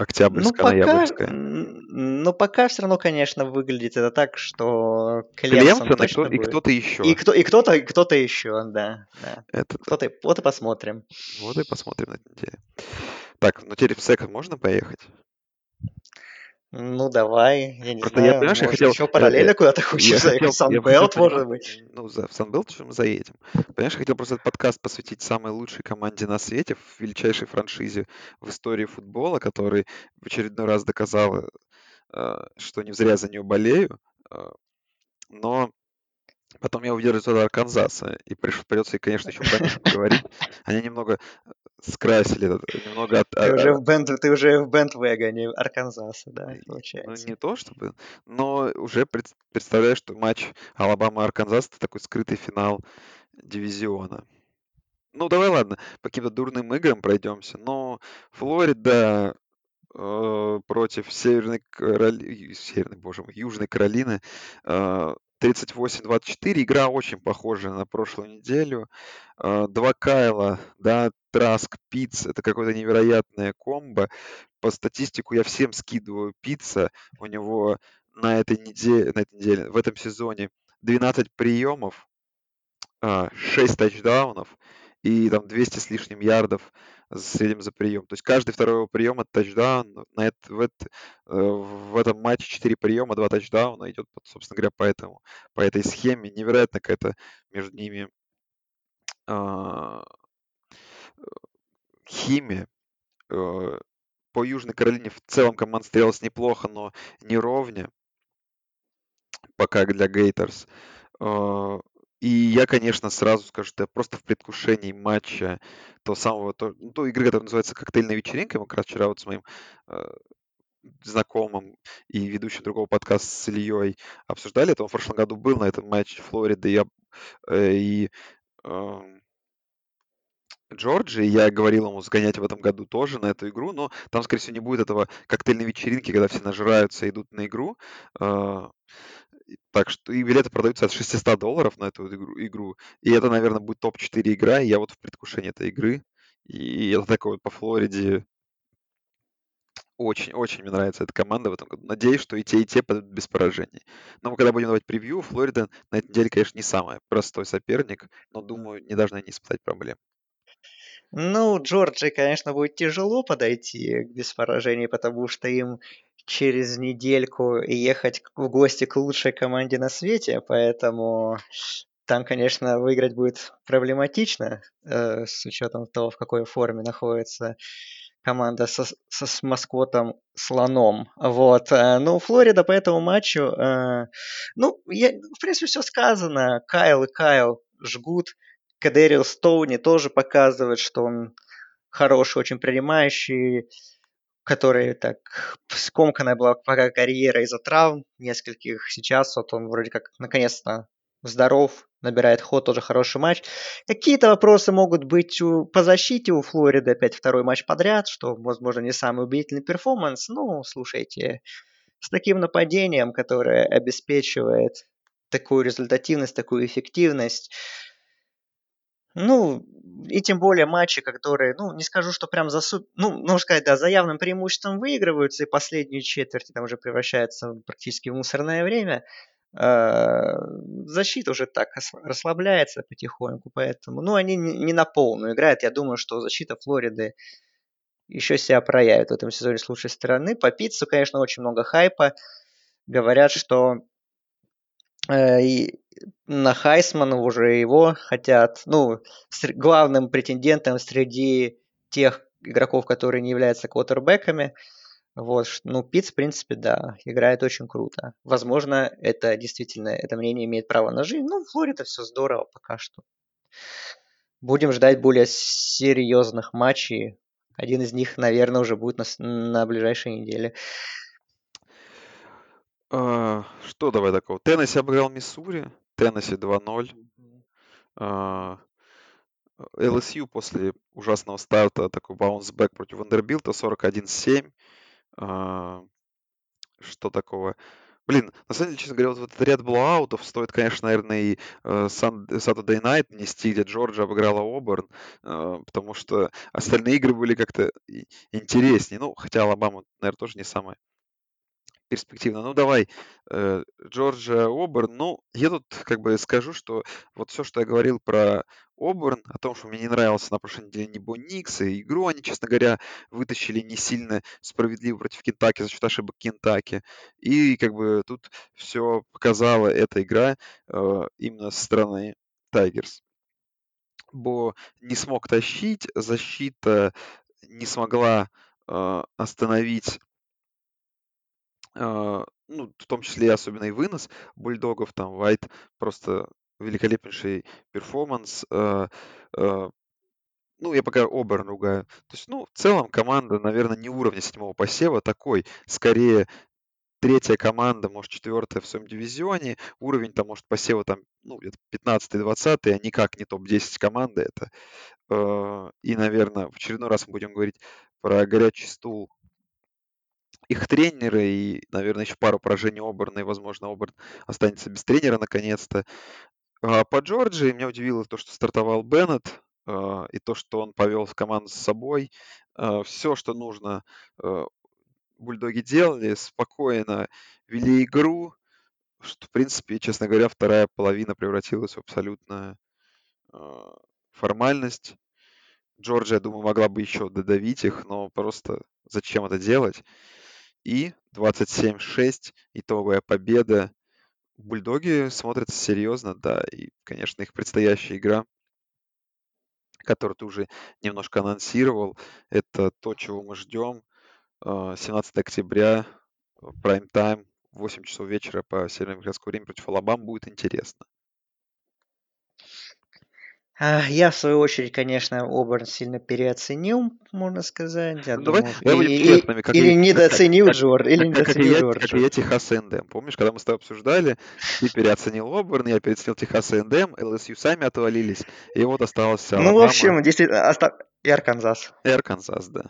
Speaker 1: Октябрьская,
Speaker 2: ну,
Speaker 1: ноябрьская.
Speaker 2: Но пока все равно, конечно, выглядит это так, что Клемсон,
Speaker 1: Клемсон и, кто, и кто-то еще.
Speaker 2: И, кто, и кто-то, и кто-то еще, да. да. Это кто-то, вот и посмотрим.
Speaker 1: Вот и посмотрим на этой неделе. Так, ну теперь в можно поехать?
Speaker 2: Ну, давай, я не Просто знаю, я, понимаешь, я хотел... еще параллельно куда-то хочешь заехать, Санбелт, может быть.
Speaker 1: Ну, за, в Санбелт мы заедем. Понимаешь, я хотел просто этот подкаст посвятить самой лучшей команде на свете, в величайшей франшизе в истории футбола, который в очередной раз доказал, э, что не зря за нее болею. Э, но Потом я увидел результат Арканзаса, и придется, конечно, еще про них говорить. Они немного скрасили немного от...
Speaker 2: Ты, а, уже в бенд, ты уже в бендвэгоне Арканзаса, да, получается.
Speaker 1: Ну, не то чтобы, но уже пред, представляю, что матч Алабама-Арканзас это такой скрытый финал дивизиона. Ну, давай, ладно, по каким-то дурным играм пройдемся. Но Флорида э, против Северной Каролины, Северной, боже мой, Южной Каролины. Э, 38-24. Игра очень похожая на прошлую неделю. Э, Два Кайла, да, Траск, Пиц. Это какое-то невероятное комбо. По статистику я всем скидываю Пицца. У него на этой неделе, на этой неделе, в этом сезоне 12 приемов, а, 6 тачдаунов и там 200 с лишним ярдов в среднем за прием. То есть каждый второй его прием это тачдаун. На это, в, это, э, в этом матче 4 приема, 2 тачдауна идет, собственно говоря, по, этому, по этой схеме. Невероятно какая-то между ними химия. Э, По Южной Каролине в целом команда стрелялась неплохо, но не ровня, пока для Гейтерс. Э, И я, конечно, сразу скажу, что я просто в предвкушении матча того самого, то, ну, той игры, которая называется «Коктейльная вечеринка». Мы как раз вчера вот с моим э, знакомым и ведущим другого подкаста с Ильей обсуждали это. Он в прошлом году был на этом матче Флориды и, э, и эм, Джорджии. Я говорил ему сгонять в этом году тоже на эту игру, но там, скорее всего, не будет этого коктейльной вечеринки, когда все нажираются и идут на игру. И Так что и билеты продаются от 600 долларов на эту игру. И это, наверное, будет топ-4 игра, и я вот в предвкушении этой игры. И это такой вот по Флориде очень-очень мне нравится эта команда в этом году. Надеюсь, что и те, и те пойдут без поражений. Но мы когда будем давать превью, Флорида на этой неделе, конечно, не самый простой соперник, но, думаю, не должны они испытать проблем.
Speaker 2: Ну, Джорджии, конечно, будет тяжело подойти без поражений, потому что им через недельку ехать в гости к лучшей команде на свете, поэтому там, конечно, выиграть будет проблематично, э, с учетом того, в какой форме находится команда со, со, с маскотом слоном. Вот. э, Ну, Флорида по этому матчу, э, ну, я, в принципе, все сказано. Кайл и Кайл жгут. Кадерил Стоуни тоже показывает, что он хороший, очень принимающий, который так скомканная была пока карьера из-за травм нескольких. Сейчас вот он вроде как наконец-то здоров, набирает ход, тоже хороший матч. Какие-то вопросы могут быть у, по защите у Флориды, опять второй матч подряд, что, возможно, не самый убедительный перформанс. Ну, слушайте, с таким нападением, которое обеспечивает такую результативность, такую эффективность, ну, и тем более матчи, которые, ну, не скажу, что прям за суп... Ну, нужно сказать, да, за явным преимуществом выигрываются, и последние четверти там уже превращаются практически в мусорное время. Э, Защита уже так расслабляется потихоньку, поэтому, ну, они не на полную играют. Я думаю, что защита Флориды еще себя проявит в этом сезоне с лучшей стороны. По Пиццу, конечно, очень много хайпа. Говорят, что и на Хайсмана уже его хотят, ну, главным претендентом среди тех игроков, которые не являются квотербеками. Вот, ну, Питц, в принципе, да, играет очень круто. Возможно, это действительно, это мнение имеет право на жизнь. Ну, в Флорида все здорово пока что. Будем ждать более серьезных матчей. Один из них, наверное, уже будет на, на ближайшей неделе.
Speaker 1: А, что давай такого? Теннесси обыграл Миссури. Теннесси 2-0. А, ЛСЮ после ужасного старта такой баунсбэк против Вандербилта 41-7. А, что такого? Блин, на самом деле, честно говоря, вот этот ряд блоаутов стоит, конечно, наверное, и э, Saturday Night нести, где Джорджия обыграла Оберн, э, потому что остальные игры были как-то интереснее. Ну, хотя Алабама, наверное, тоже не самая перспективно. Ну, давай, э, Джорджия Оберн. Ну, я тут как бы скажу, что вот все, что я говорил про Оберн, о том, что мне не нравился на прошлой неделе не Бо Никс, и игру они, честно говоря, вытащили не сильно справедливо против Кентаки за счет ошибок Кентаки. И как бы тут все показала эта игра э, именно со стороны Тайгерс. Бо не смог тащить, защита не смогла э, остановить ну, в том числе и особенно и вынос бульдогов, там Вайт просто великолепнейший перформанс. А, а, ну, я пока Оберн ругаю. То есть, ну, в целом команда, наверное, не уровня седьмого посева, такой, скорее третья команда, может, четвертая в своем дивизионе, уровень там, может, посева там, ну, где-то 15-20, а никак не топ-10 команды это. И, наверное, в очередной раз мы будем говорить про горячий стул их тренеры и, наверное, еще пару поражений Оберна, и, возможно, Оберн останется без тренера наконец-то. А по Джорджии меня удивило то, что стартовал Беннет, а, и то, что он повел команду с собой. А, Все, что нужно, а, бульдоги делали, спокойно вели игру, что, в принципе, честно говоря, вторая половина превратилась в абсолютно формальность. Джорджия, я думаю, могла бы еще додавить их, но просто зачем это делать? И 27-6, итоговая победа. Бульдоги смотрятся серьезно, да, и, конечно, их предстоящая игра, которую ты уже немножко анонсировал, это то, чего мы ждем. 17 октября, прайм-тайм, 8 часов вечера по североамериканскому времени против Алабам будет интересно.
Speaker 2: А, Я, в свою очередь, конечно, Оберн сильно переоценил, можно сказать. Я
Speaker 1: Ну, давай,
Speaker 2: думал,
Speaker 1: давай
Speaker 2: и-
Speaker 1: честными, как
Speaker 2: или
Speaker 1: как,
Speaker 2: недооценил
Speaker 1: как,
Speaker 2: Джордж, или
Speaker 1: как, как
Speaker 2: недооценил
Speaker 1: я, как и
Speaker 2: Джорджа.
Speaker 1: я Техас A&M. Помнишь, когда мы с тобой обсуждали, ты переоценил Оберн, я переоценил Техас A&M, ЛСЮ сами отвалились, и вот осталось
Speaker 2: Ну, в общем, действительно, оста- и Арканзас,
Speaker 1: и Арканзас, да.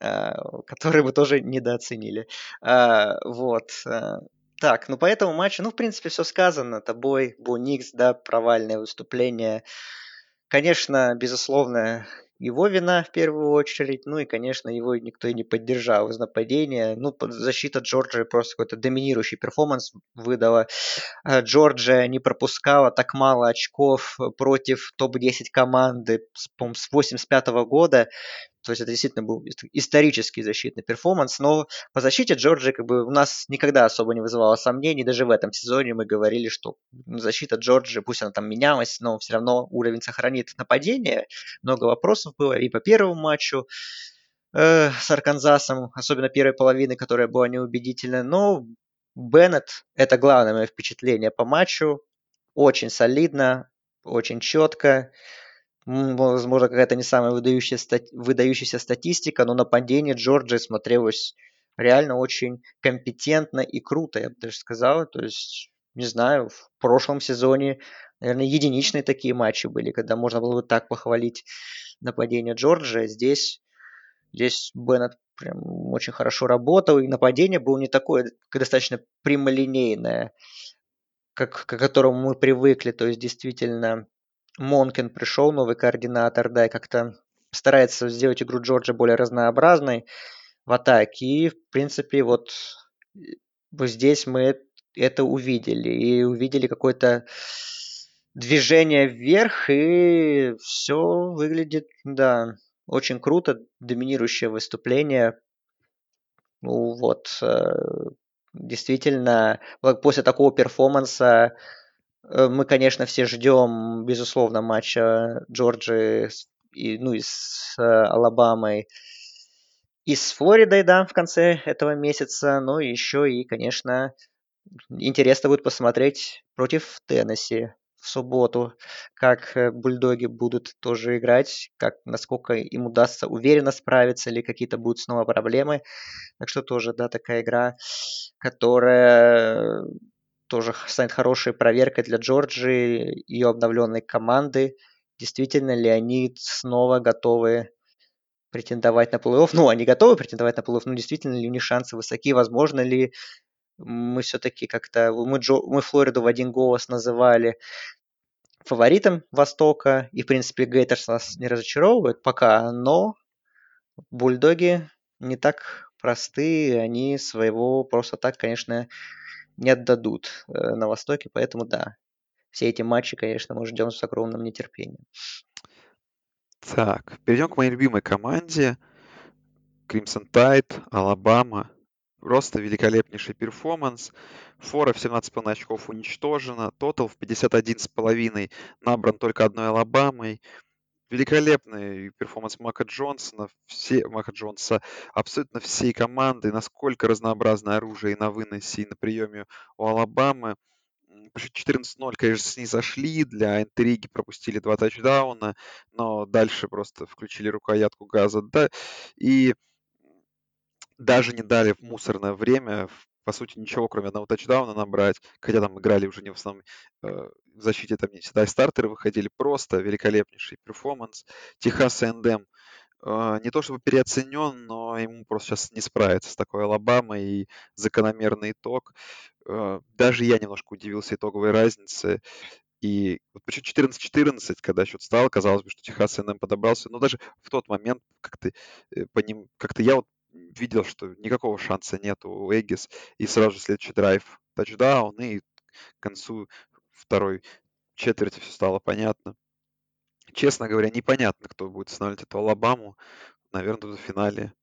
Speaker 2: а, который мы тоже недооценили. А, Вот. Так, ну по этому матчу, ну, в принципе, все сказано. Тобой, Бо Никс, да, провальное выступление. Конечно, безусловно, его вина в первую очередь. Ну и, конечно, его никто и не поддержал из нападения. Ну, защита Джорджии просто какой-то доминирующий перформанс выдала. А, Джорджия не пропускала так мало очков против топ-10 команды, с 85 года. То есть это действительно был ис- исторический защитный перформанс, но по защите Джорджии как бы у нас никогда особо не вызывало сомнений. Даже в этом сезоне мы говорили, что ну, защита Джорджии, пусть она там менялась, но все равно уровень сохранит нападение. Много вопросов было и по первому матчу э, с Арканзасом, особенно первой половины, которая была неубедительной. Но Беннет – это главное мое впечатление по матчу. Очень солидно, очень четко. Возможно, какая-то не самая выдающая стати- выдающаяся статистика, но нападение Джорджии смотрелось реально очень компетентно и круто, я бы даже сказал. То есть, не знаю, в прошлом сезоне, наверное, единичные такие матчи были, когда можно было бы так похвалить нападение Джорджии. Здесь, здесь Беннет прям очень хорошо работал, и нападение было не такое, достаточно прямолинейное, как, к которому мы привыкли. То есть, действительно, Монкин пришел, новый координатор, да, и как-то старается сделать игру Джорджа более разнообразной в атаке. И, в принципе, вот, вот здесь мы это увидели. И увидели какое-то движение вверх, и все выглядит, да, очень круто. Доминирующее выступление. Ну вот, э, действительно, после такого перформанса Мы, конечно, все ждем, безусловно, матча Джорджии и, ну, и с э, Алабамой и с Флоридой, да, в конце этого месяца. Ну и еще и, конечно, интересно будет посмотреть против Теннесси в субботу, как э, бульдоги будут тоже играть, как насколько им удастся уверенно справиться, или какие-то будут снова проблемы. Так что тоже, да, такая игра, которая тоже станет хорошей проверкой для Джорджии, ее обновленной команды. Действительно ли они снова готовы претендовать на плей-офф? Ну, они готовы претендовать на плей-офф, но действительно ли у них шансы высоки? Возможно ли мы все-таки как-то... Мы, Джо, мы Флориду в один голос называли фаворитом Востока, и, в принципе, Гейтерс нас не разочаровывает пока, но бульдоги не так просты, они своего просто так, конечно, не отдадут э, на Востоке, поэтому да, все эти матчи, конечно, мы ждем с огромным нетерпением.
Speaker 1: Так, перейдем к моей любимой команде. Crimson Tide, Алабама. Просто великолепнейший перформанс. Фора в 17,5 очков уничтожена. Тотал в 51,5 набран только одной Алабамой. Великолепный перформанс Мака Джонсона, все, Мака Джонса, абсолютно всей команды, насколько разнообразное оружие и на выносе, и на приеме у Алабамы. М, по счету 14-0, конечно, снизошли, для интриги пропустили два тачдауна, но дальше просто включили рукоятку газа, да, и даже не дали в мусорное время, в- по сути, ничего, кроме одного тачдауна набрать, хотя там играли уже не в основном э, в защите, там не всегда и стартеры выходили, просто великолепнейший перформанс. Техас а, не то чтобы переоценен, но ему просто сейчас не справиться с такой Алабамой и закономерный итог. А, даже я немножко удивился итоговой разнице. И вот почему 14-14, когда счет стал, казалось бы, что Техас НМ подобрался. Но даже в тот момент как-то э, по ним, как-то я вот видел, что никакого шанса нет у Эггис. И сразу же следующий драйв тачдаун, и к концу второй четверти все стало понятно. Честно говоря, непонятно, кто будет останавливать эту Алабаму. Наверное, в финале,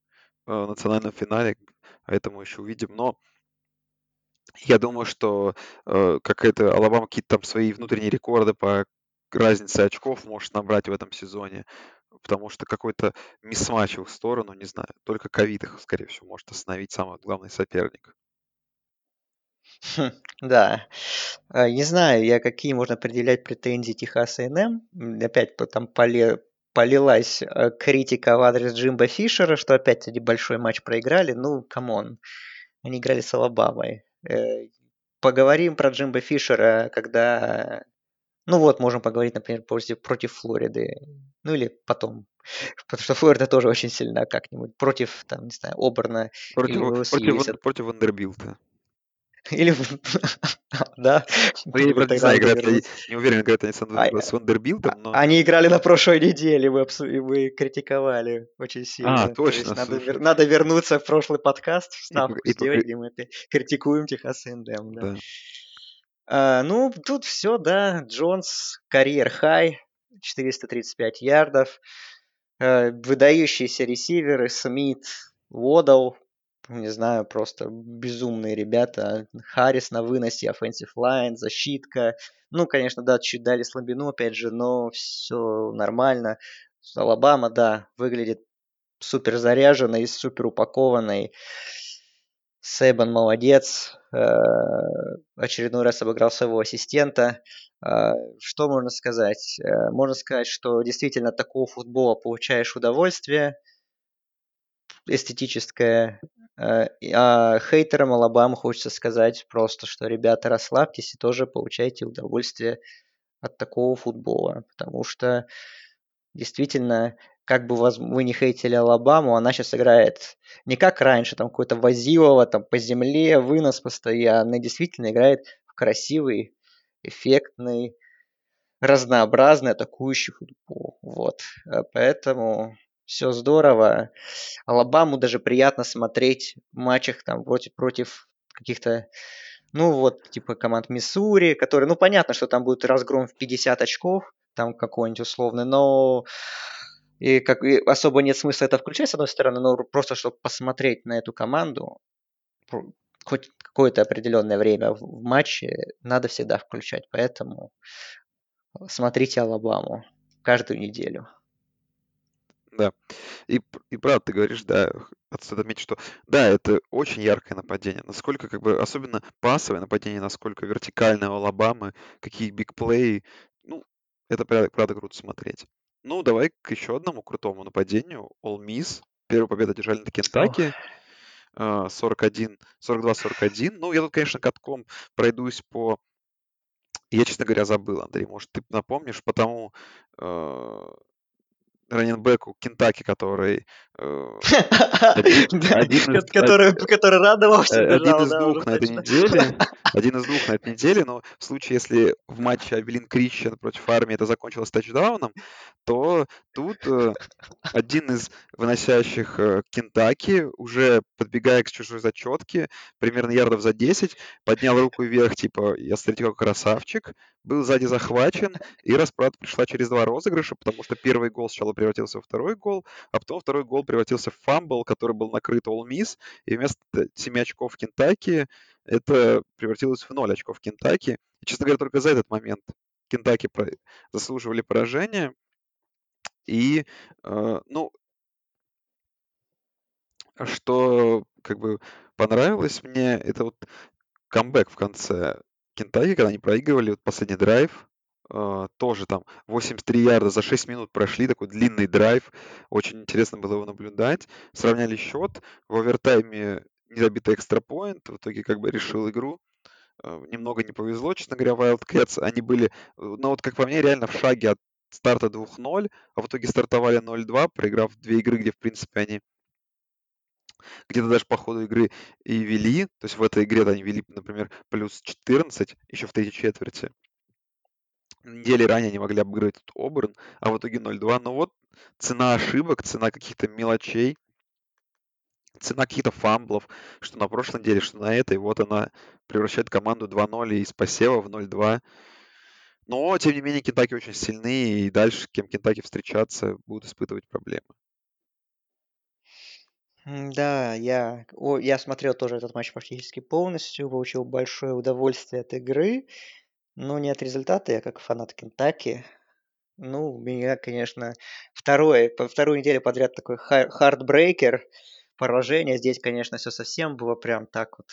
Speaker 1: э, в национальном финале, а это мы еще увидим. Но я думаю, что э, какая-то Алабама какие-то там свои внутренние рекорды по разнице очков может набрать в этом сезоне, потому что какой-то mismatch в сторону, не знаю, только ковид их, скорее всего, может остановить самый главный соперник.
Speaker 2: Хм, да. А, не знаю я, какие можно определять претензии Техаса A&M. Опять там поле, полилась э, критика в адрес Джимбо Фишера, что опять они большой матч проиграли. Ну, come on. Они играли с Алабамой. Э, поговорим про Джимбо Фишера, когда... Ну вот, можем поговорить, например, против Флориды. Ну или потом. Потому что Флорида тоже очень сильна как-нибудь. Против, там, не знаю, Оберна.
Speaker 1: Против, против, против Вандербилта.
Speaker 2: Или... да.
Speaker 1: Ну, я не знаю, играют, не уверен, играют они с, а, с Вандербилтом, но...
Speaker 2: Они играли на прошлой неделе, мы, обсу... мы критиковали очень сильно.
Speaker 1: А, точно.
Speaker 2: надо, вер... надо вернуться в прошлый подкаст, вставку и, сделать, и... где мы критикуем Техас Эндем. Да. Да. А, ну, тут все, да. Джонс, карьер хай, 435 ярдов. Э, выдающиеся ресиверы, Смит, Водал, не знаю, просто безумные ребята. Харрис на выносе, offensive line, защитка. Ну, конечно, да, чуть дали слабину, опять же, но все нормально. Алабама, да, выглядит супер заряженной, супер упакованной. Сейбан молодец. Э, очередной раз обыграл своего ассистента. Э, что можно сказать? Э, можно сказать, что действительно такого футбола получаешь удовольствие эстетическое. А хейтерам Алабамы хочется сказать просто, что, ребята, расслабьтесь и тоже получайте удовольствие от такого футбола. Потому что действительно, как бы вы не хейтили Алабаму, она сейчас играет не как раньше, там какой-то Вазилова, там по земле, вынос постоянный, действительно играет в красивый, эффектный, разнообразный атакующий футбол. Вот. Э, поэтому все здорово. Алабаму даже приятно смотреть в матчах там против, против каких-то, ну вот, типа команд Миссури, которые, ну понятно, что там будет разгром в 50 очков, там какой-нибудь условный, но и как и особо нет смысла это включать, с одной стороны, но просто чтобы посмотреть на эту команду, хоть какое-то определенное время в матче надо всегда включать. Поэтому смотрите Алабаму каждую неделю.
Speaker 1: Да. И, и правда, ты говоришь, да, стоит отметить, что да, это очень яркое нападение. Насколько, как бы, особенно пасовое нападение, насколько вертикальное у Алабамы, какие бигплеи. Ну, это правда, правда круто смотреть. Ну, давай к еще одному крутому нападению. All Miss. Первую победу держали на Кентаки. 41, 42-41. Ну, я тут, конечно, катком пройдусь по... Я, честно говоря, забыл, Андрей. Может, ты напомнишь? Потому э, раненбеку Кентаки, который
Speaker 2: э, который радовался.
Speaker 1: Э, один из двух на этой неделе. Один из двух на этой неделе, но в случае, если в матче Абилин Крисчен против армии это закончилось тачдауном, то тут э, один из выносящих Кентукки, уже подбегая к чужой зачетке, примерно ярдов за 10, поднял руку вверх, типа, я смотрите, как красавчик, был сзади захвачен, и расправа пришла через два розыгрыша, потому что первый гол сначала превратился во второй гол, а потом второй гол превратился в fumble, который был накрыт Ole Miss, и вместо 7 очков Кентаки это превратилось в 0 очков Кентаки. И, честно говоря, только за этот момент Кентаки заслуживали поражения. И, э, ну, что как бы понравилось мне, это вот камбэк в конце Кентаки, когда они проигрывали, вот последний драйв, э, тоже там 83 ярда за 6 минут прошли, такой длинный драйв, очень интересно было его наблюдать. Сравняли счет, в овертайме не забитый экстра поинт, в итоге как бы решил игру. Э, немного не повезло, честно говоря, Wildcats, они были, ну вот как по мне, реально в шаге от старта 2-0, а в итоге стартовали 0-2, проиграв две игры, где, в принципе, они где-то даже по ходу игры и вели. То есть в этой игре они вели, например, плюс 14 еще в третьей четверти. Недели ранее они могли обыграть тут Оберн, а в итоге 0-2. Но вот цена ошибок, цена каких-то мелочей, цена каких-то фамблов, что на прошлой неделе, что на этой, вот она превращает команду 2-0 из посева в 0-2. Но, тем не менее, Кентаки очень сильны, и дальше, кем Кентаки встречаться, будут испытывать проблемы.
Speaker 2: Да, я, о, я смотрел тоже этот матч практически полностью, получил большое удовольствие от игры, но не от результата, я как фанат Кентаки. Ну, меня, конечно, второе, по вторую неделю подряд такой heartbreaker, поражение. Здесь, конечно, все совсем было прям так вот.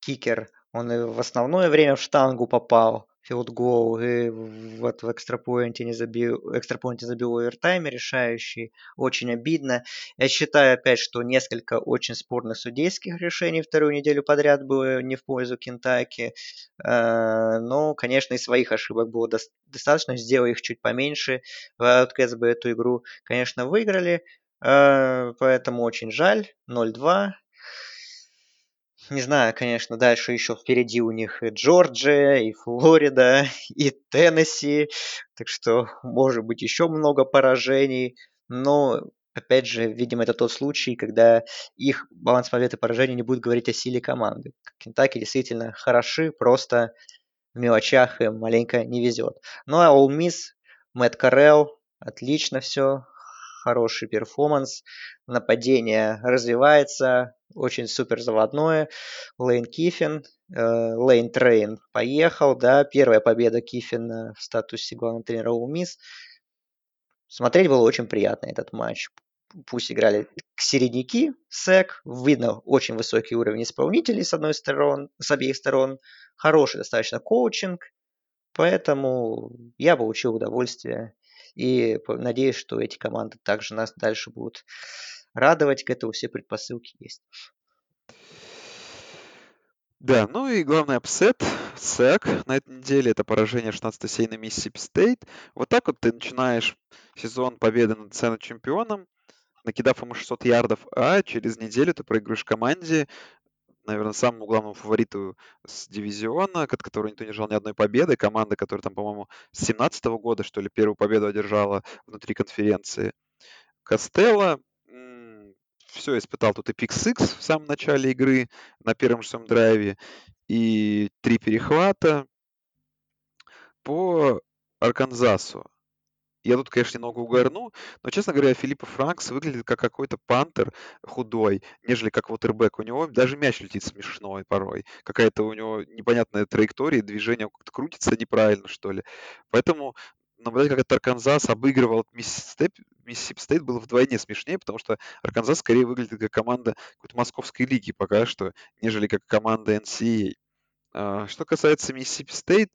Speaker 2: Кикер, он и в основное время в штангу попал, field goal, и вот в экстрапоинте не забил, экстрапоинте забил овертайме решающий. Очень обидно. Я считаю, опять, что несколько очень спорных судейских решений вторую неделю подряд было не в пользу Кентаки. Э, но, конечно, и своих ошибок было достаточно. Сделал их чуть поменьше. Wildcats бы эту игру, конечно, выиграли. Э, поэтому очень жаль. 0-2. Не знаю, конечно, дальше еще впереди у них и Джорджия, и Флорида, и Теннесси. Так что, может быть, еще много поражений. Но, опять же, видимо, это тот случай, когда их баланс побед и поражений не будет говорить о силе команды. Кентаки действительно хороши, просто в мелочах им маленько не везет. Ну а Ole Miss, Мэтт Коррал, отлично все, хороший перформанс, нападение развивается, очень супер заводное. Лейн Киффин, э, Lane Train поехал, да, первая победа Киффина в статусе главного тренера Ole Miss. Смотреть было очень приятно этот матч. Пусть играли к середняки, SEC, видно очень высокий уровень исполнителей с одной стороны, с обеих сторон, хороший достаточно коучинг, поэтому я получил удовольствие и надеюсь, что эти команды также нас дальше будут радовать. К этому все предпосылки есть.
Speaker 1: Да, ну и главный upset, SEC на этой неделе, это поражение 16 сеяной Миссисипи Стейт. Вот так вот ты начинаешь сезон победы над ценой чемпионом, накидав ему 600 ярдов, а через неделю ты проигрываешь команде, наверное, самому главному фавориту с дивизиона, от которого никто не ждал ни одной победы. Команда, которая там, по-моему, с 17 года, что ли, первую победу одержала внутри конференции. Костелло все испытал тут и пик в самом начале игры на первом же своем драйве, и три перехвата по Арканзасу. Я тут, конечно, немного угорну, но, честно говоря, Филиппа Франкс выглядит как какой-то пантер худой, нежели как quarterback. У него даже мяч летит смешной порой. Какая-то у него непонятная траектория, движение как-то крутится неправильно, что ли. Поэтому наблюдать, как этот Арканзас обыгрывал Миссисипи Стейт было вдвойне смешнее, потому что Арканзас скорее выглядит как команда какой-то московской лиги пока что, нежели как команда NCAA. А, что касается Миссисипи Стейт,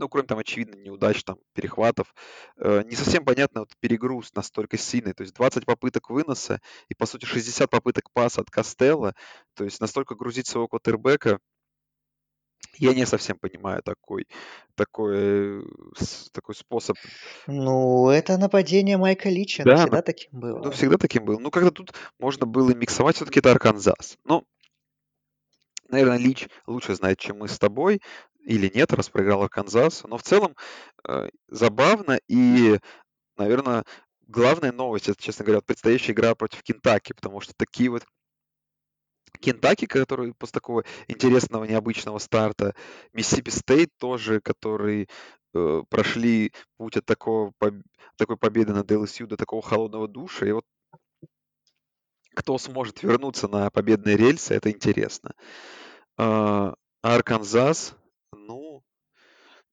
Speaker 1: ну, кроме там, очевидно, неудач, там, перехватов, э, не совсем понятно вот перегруз настолько сильный, то есть 20 попыток выноса и, по сути, 60 попыток паса от Костелла, то есть настолько грузить своего квотербека, я не совсем понимаю такой, такой, такой способ.
Speaker 2: Ну, это нападение Майка Лича, да, всегда таким было.
Speaker 1: Ну, всегда таким был. Ну, когда тут можно было миксовать, все-таки это Арканзас. Ну, наверное, Лич лучше знает, чем мы с тобой, или нет, раз проиграл Арканзас. Но в целом э, забавно и, наверное, главная новость, это, честно говоря, предстоящая игра против Кентаки, потому что такие вот Кентаки, который после такого интересного, необычного старта, Миссисипи Стейт тоже, который э, прошли путь от такого, такой победы над LSU до такого холодного душа. И вот кто сможет вернуться на победные рельсы, это интересно. А Арканзас, ну,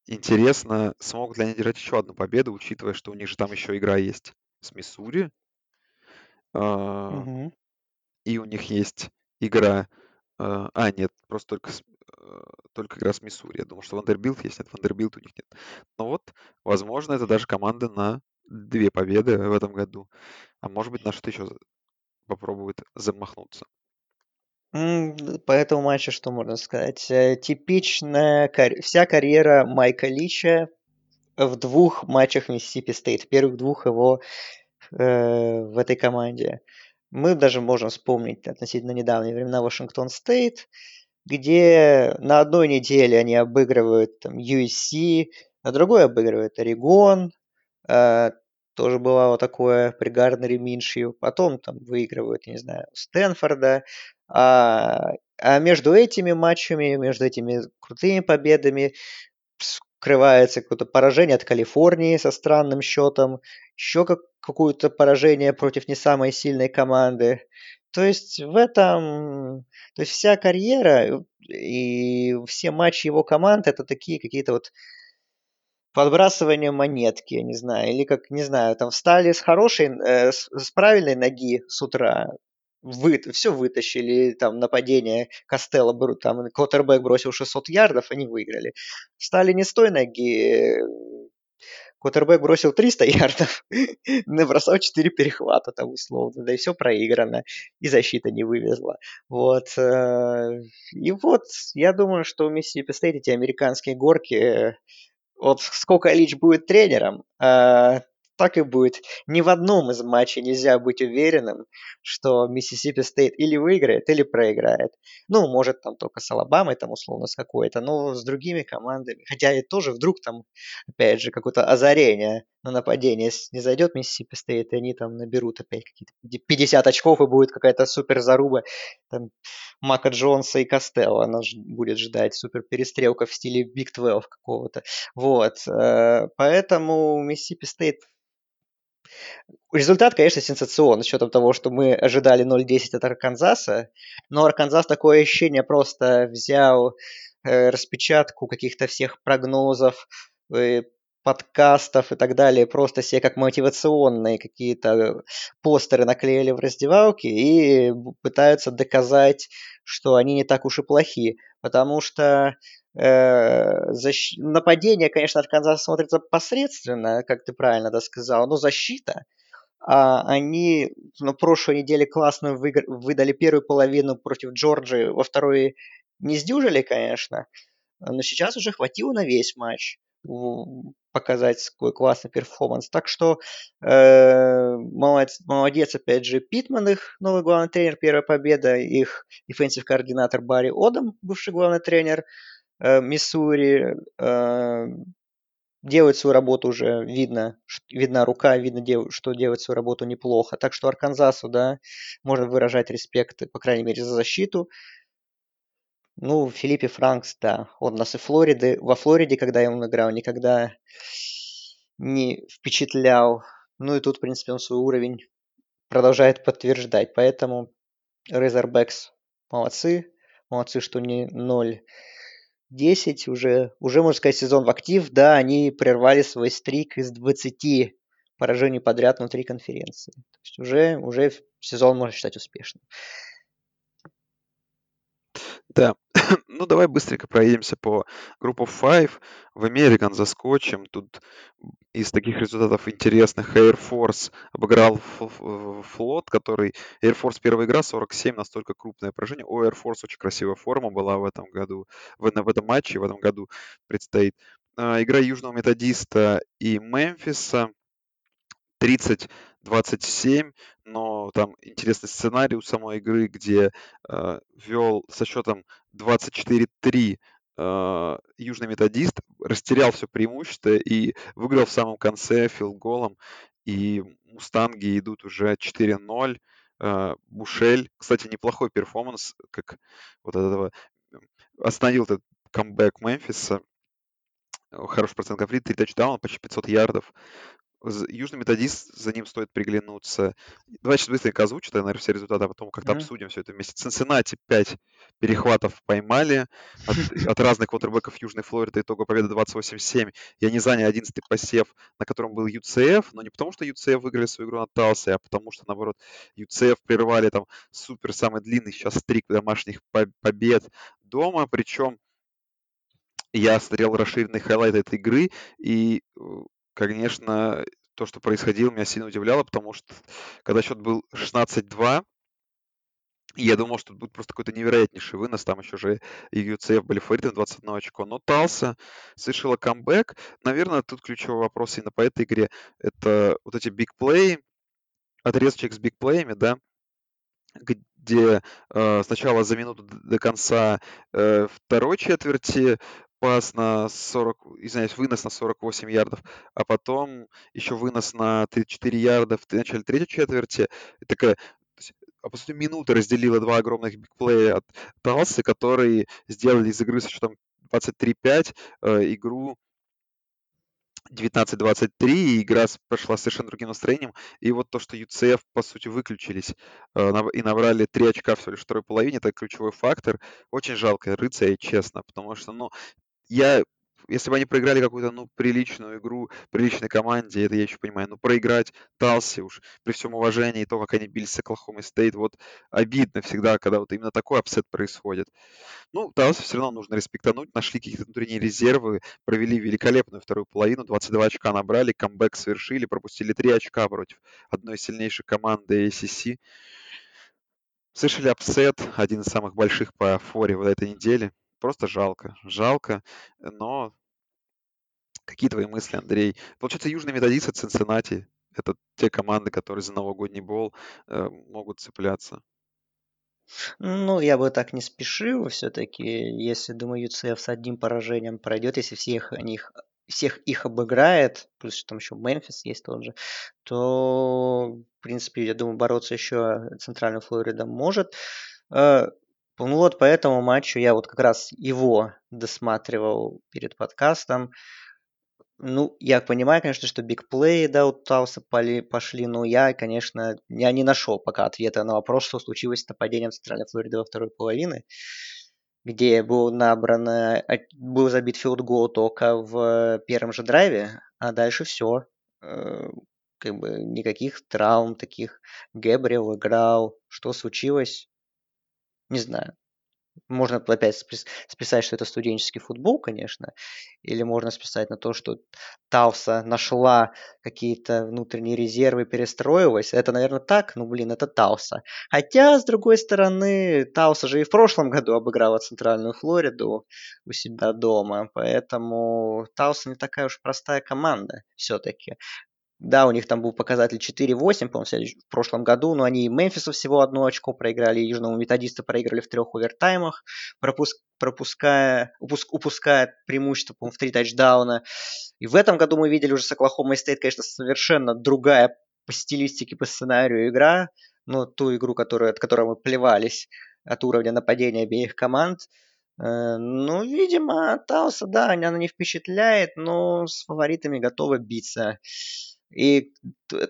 Speaker 1: интересно, смогут ли они держать еще одну победу, учитывая, что у них же там еще игра есть с Миссури. Угу. И у них есть игра... А, а, нет, просто только, э, только игра с Миссури. Я думал, что Вандербилд есть, нет, Вандербилд у них нет. Но вот, возможно, это даже команда на две победы в этом году. А может быть, на что-то еще попробует замахнуться.
Speaker 2: По этому матчу что можно сказать? Э, типичная вся карьера Майка Лича в двух матчах Миссисипи Стейт, первых двух его э, в этой команде. Мы даже можем вспомнить относительно недавние времена Вашингтон Стейт, где на одной неделе они обыгрывают там, USC, на другой обыгрывают Орегон, э, тоже бывало такое при Гарнере Миншью. Потом там выигрывают, не знаю, Стэнфорда. А, а между этими матчами, между этими крутыми победами скрывается какое-то поражение от Калифорнии со странным счетом, еще как, какое-то поражение против не самой сильной команды. То есть в этом, то есть вся карьера и все матчи его команд это такие какие-то вот подбрасывание монетки, я не знаю, или как, не знаю, там встали с хорошей, э, с, с правильной ноги с утра, вы, все вытащили, там нападение Костелло, там Коттербек бросил 600 ярдов, они выиграли. Встали не с той ноги, Коттербек бросил 300 ярдов, набросал 4 перехвата там условно, да и все проиграно, и защита не вывезла. Вот. Э, и вот, я думаю, что у Миссисипи Стейт эти американские горки вот сколько Лич будет тренером, э, так и будет. Ни в одном из матчей нельзя быть уверенным, что Миссисипи Стейт или выиграет, или проиграет. Ну, может, там только с Алабамой, там, условно, с какой-то, но с другими командами. Хотя и тоже вдруг там, опять же, какое-то озарение на нападение не зайдет Миссисипи Стейт, и они там наберут опять какие-то 50 очков, и будет какая-то супер заруба там, Мака Джонса и Костелла. Она будет ждать супер перестрелка в стиле Big 12 какого-то. Вот. Э, поэтому Миссисипи Стейт Результат, конечно, сенсационный с учетом того, что мы ожидали 0-10 от Арканзаса, но Арканзас такое ощущение просто взял э, распечатку каких-то всех прогнозов, э, подкастов и так далее, просто себе как мотивационные какие-то постеры наклеили в раздевалке и пытаются доказать, что они не так уж и плохи. Потому что защ... Нападение, конечно, от Канзаса смотрится посредственно, как ты правильно да, сказал, но защита. А они на прошлой неделе классную выигр... выдали первую половину против Джорджии, во второй не сдюжили, конечно, но сейчас уже хватило на весь матч показать свой классный перформанс. Так что э, молодец, молодец, опять же, Питман, их новый главный тренер, первая победа, их defensive coordinator Барри Одам, бывший главный тренер, Э, Миссури э, делает свою работу уже, видно, видна рука, видно, что делает свою работу неплохо. Так что Арканзасу, да, можно выражать респект, по крайней мере, за защиту. Ну, Филиппе Франкс, да, он нас и Флориды, во Флориде, когда я он играл, никогда не впечатлял. Ну и тут, в принципе, он свой уровень продолжает подтверждать. Поэтому Razorbacks молодцы. Молодцы, что не 0 10 уже, уже, можно сказать, сезон в актив. Да, они прервали свой стрик из 20 поражений подряд внутри конференции. То есть уже, уже сезон можно считать успешным.
Speaker 1: Да. ну, давай быстренько проедемся по группу 5. В American заскочим. Тут из таких результатов интересных Air Force обыграл флот, который... Air Force первая игра, 47, настолько крупное поражение. У Air Force очень красивая форма была в этом году, в, в этом матче в этом году предстоит. А, игра Южного Методиста и Мемфиса. 30-27, но там интересный сценарий у самой игры, где э, вел со счетом 24-3 э, Южный Методист, растерял все преимущество и выиграл в самом конце field goal ом, и Мустанги идут уже 4-0. Э, Бушель, кстати, неплохой перформанс, как вот этого остановил этот камбэк Мемфиса. Хороший процент конфликта, 3 тачдауна, почти 500 ярдов. Южный методист, за ним стоит приглянуться. Давай сейчас быстренько озвучу, тогда, наверное, все результаты, а потом как-то mm-hmm. обсудим все это вместе. Цинциннати 5 перехватов поймали от, от разных квотербеков Южной Флориды. Итого победа 28-7. И они заняли 11 посев, на котором был UCF, но не потому, что UCF выиграли свою игру на Талсе, а потому что, наоборот, UCF прервали там супер самый длинный сейчас стрик домашних побед дома, причем я смотрел расширенный highlight этой игры, и э, конечно, то, что происходило, меня сильно удивляло, потому что когда счет был 16-2, я думал, что будет просто какой-то невероятнейший вынос. Там еще же и UCF были фавориты 21 очко. Но Талса совершила камбэк. Наверное, тут ключевой вопрос именно по этой игре. Это вот эти big play и, отрезочек с бигплеями, да, где э, сначала за минуту до конца э, второй четверти пас на 40, извиняюсь, вынос на 48 ярдов, а потом еще вынос на 34 ярда в начале третьей четверти. И такая, а по сути, минуты разделила два огромных бигплея от Талсы, которые сделали из игры со счетом 23-5 э, игру 19-23, и игра прошла совершенно другим настроением. И вот то, что UCF, по сути, выключились э, и набрали 3 очка всего лишь в второй половине, это ключевой фактор. Очень жалко рыцарей, честно, потому что, ну, я если бы они проиграли какую-то, ну, приличную игру, приличной команде, это я еще понимаю, но проиграть Талси уж, при всем уважении, и то, как они бились с Оклахомой Стейт, вот обидно всегда, когда вот именно такой upset происходит. Ну, Талси все равно нужно респектануть, нашли какие-то внутренние резервы, провели великолепную вторую половину, 22 очка набрали, камбэк совершили, пропустили 3 очка против одной из сильнейших команды ACC. Слышали upset, один из самых больших по форе в этой неделе. Просто жалко. Жалко, но какие твои мысли, Андрей? Получается, Южный Методист и Цинциннати — это те команды, которые за новогодний bowl э, могут цепляться.
Speaker 2: Ну, я бы так не спешил все-таки. Если, думаю, UCF с одним поражением пройдет, если всех них всех их обыграет, плюс там еще Мемфис есть тот же, то, в принципе, я думаю, бороться еще Центральная Флорида может. Ну вот по этому матчу я вот как раз его досматривал перед подкастом. Ну, я понимаю, конечно, что бигплеи, да, у Тауса пошли, но я, конечно, я не нашел пока ответа на вопрос, что случилось с нападением Центральной Флориды во второй половины, где был набран, э, был забит field goal только в первом же драйве, а дальше все. Э, как бы никаких травм таких. Гэбриэл играл. Что случилось? Не знаю. Можно опять списать, что это студенческий футбол, конечно, или можно списать на то, что Талса нашла какие-то внутренние резервы, перестроилась. Это, наверное, так, ну, блин, это Талса. Хотя, с другой стороны, Тауса же и в прошлом году обыграла Центральную Флориду у себя дома, поэтому Тауса не такая уж простая команда все-таки. Да, у них там был показатель 4-8, по-моему, в прошлом году, но они и Мемфису всего одно очко проиграли, и Южному Методисту проиграли в трех овертаймах, пропуск, пропуская, упуск, упуская преимущество, по-моему, в три тачдауна. И в этом году мы видели уже с Оклахома Стейт, конечно, совершенно другая по стилистике, по сценарию игра, но ту игру, которую, от которой мы плевались от уровня нападения обеих команд. Э, ну, видимо, Тауса, да, она не впечатляет, но с фаворитами готова биться. И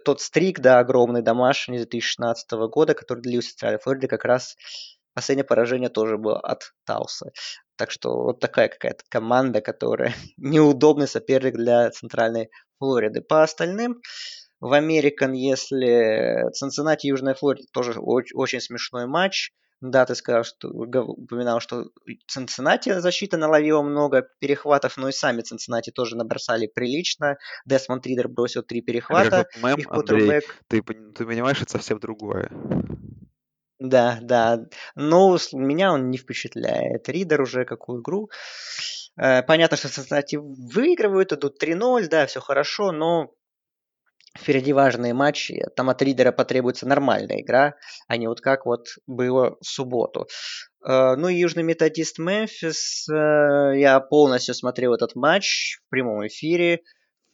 Speaker 2: тот стрик, да, огромный домашний 2016 года, который длился в Центральной Флориде, как раз последнее поражение тоже было от Тауса. Так что вот такая какая-то команда, которая неудобный соперник для Центральной Флориды. По остальным, в Американ, если Цинциннати Южная Флорида, тоже очень, очень смешной матч. Да, ты сказал, что упоминал, что Цинциннати защита наловила много перехватов, но и сами Цинциннати тоже набросали прилично. Десмонд Ридер бросил три перехвата.
Speaker 1: Мем, их Андрей, ты, ты понимаешь, это совсем другое.
Speaker 2: Да, да. Но меня он не впечатляет. Ридер уже какую игру. Э, понятно, что Цинциннати выигрывают, идут 3-0, да, все хорошо, но впереди важные матчи, там от Ридера потребуется нормальная игра, а не вот как вот было в субботу. Э, ну и Южный Методист Мемфис, э, я полностью смотрел этот матч в прямом эфире,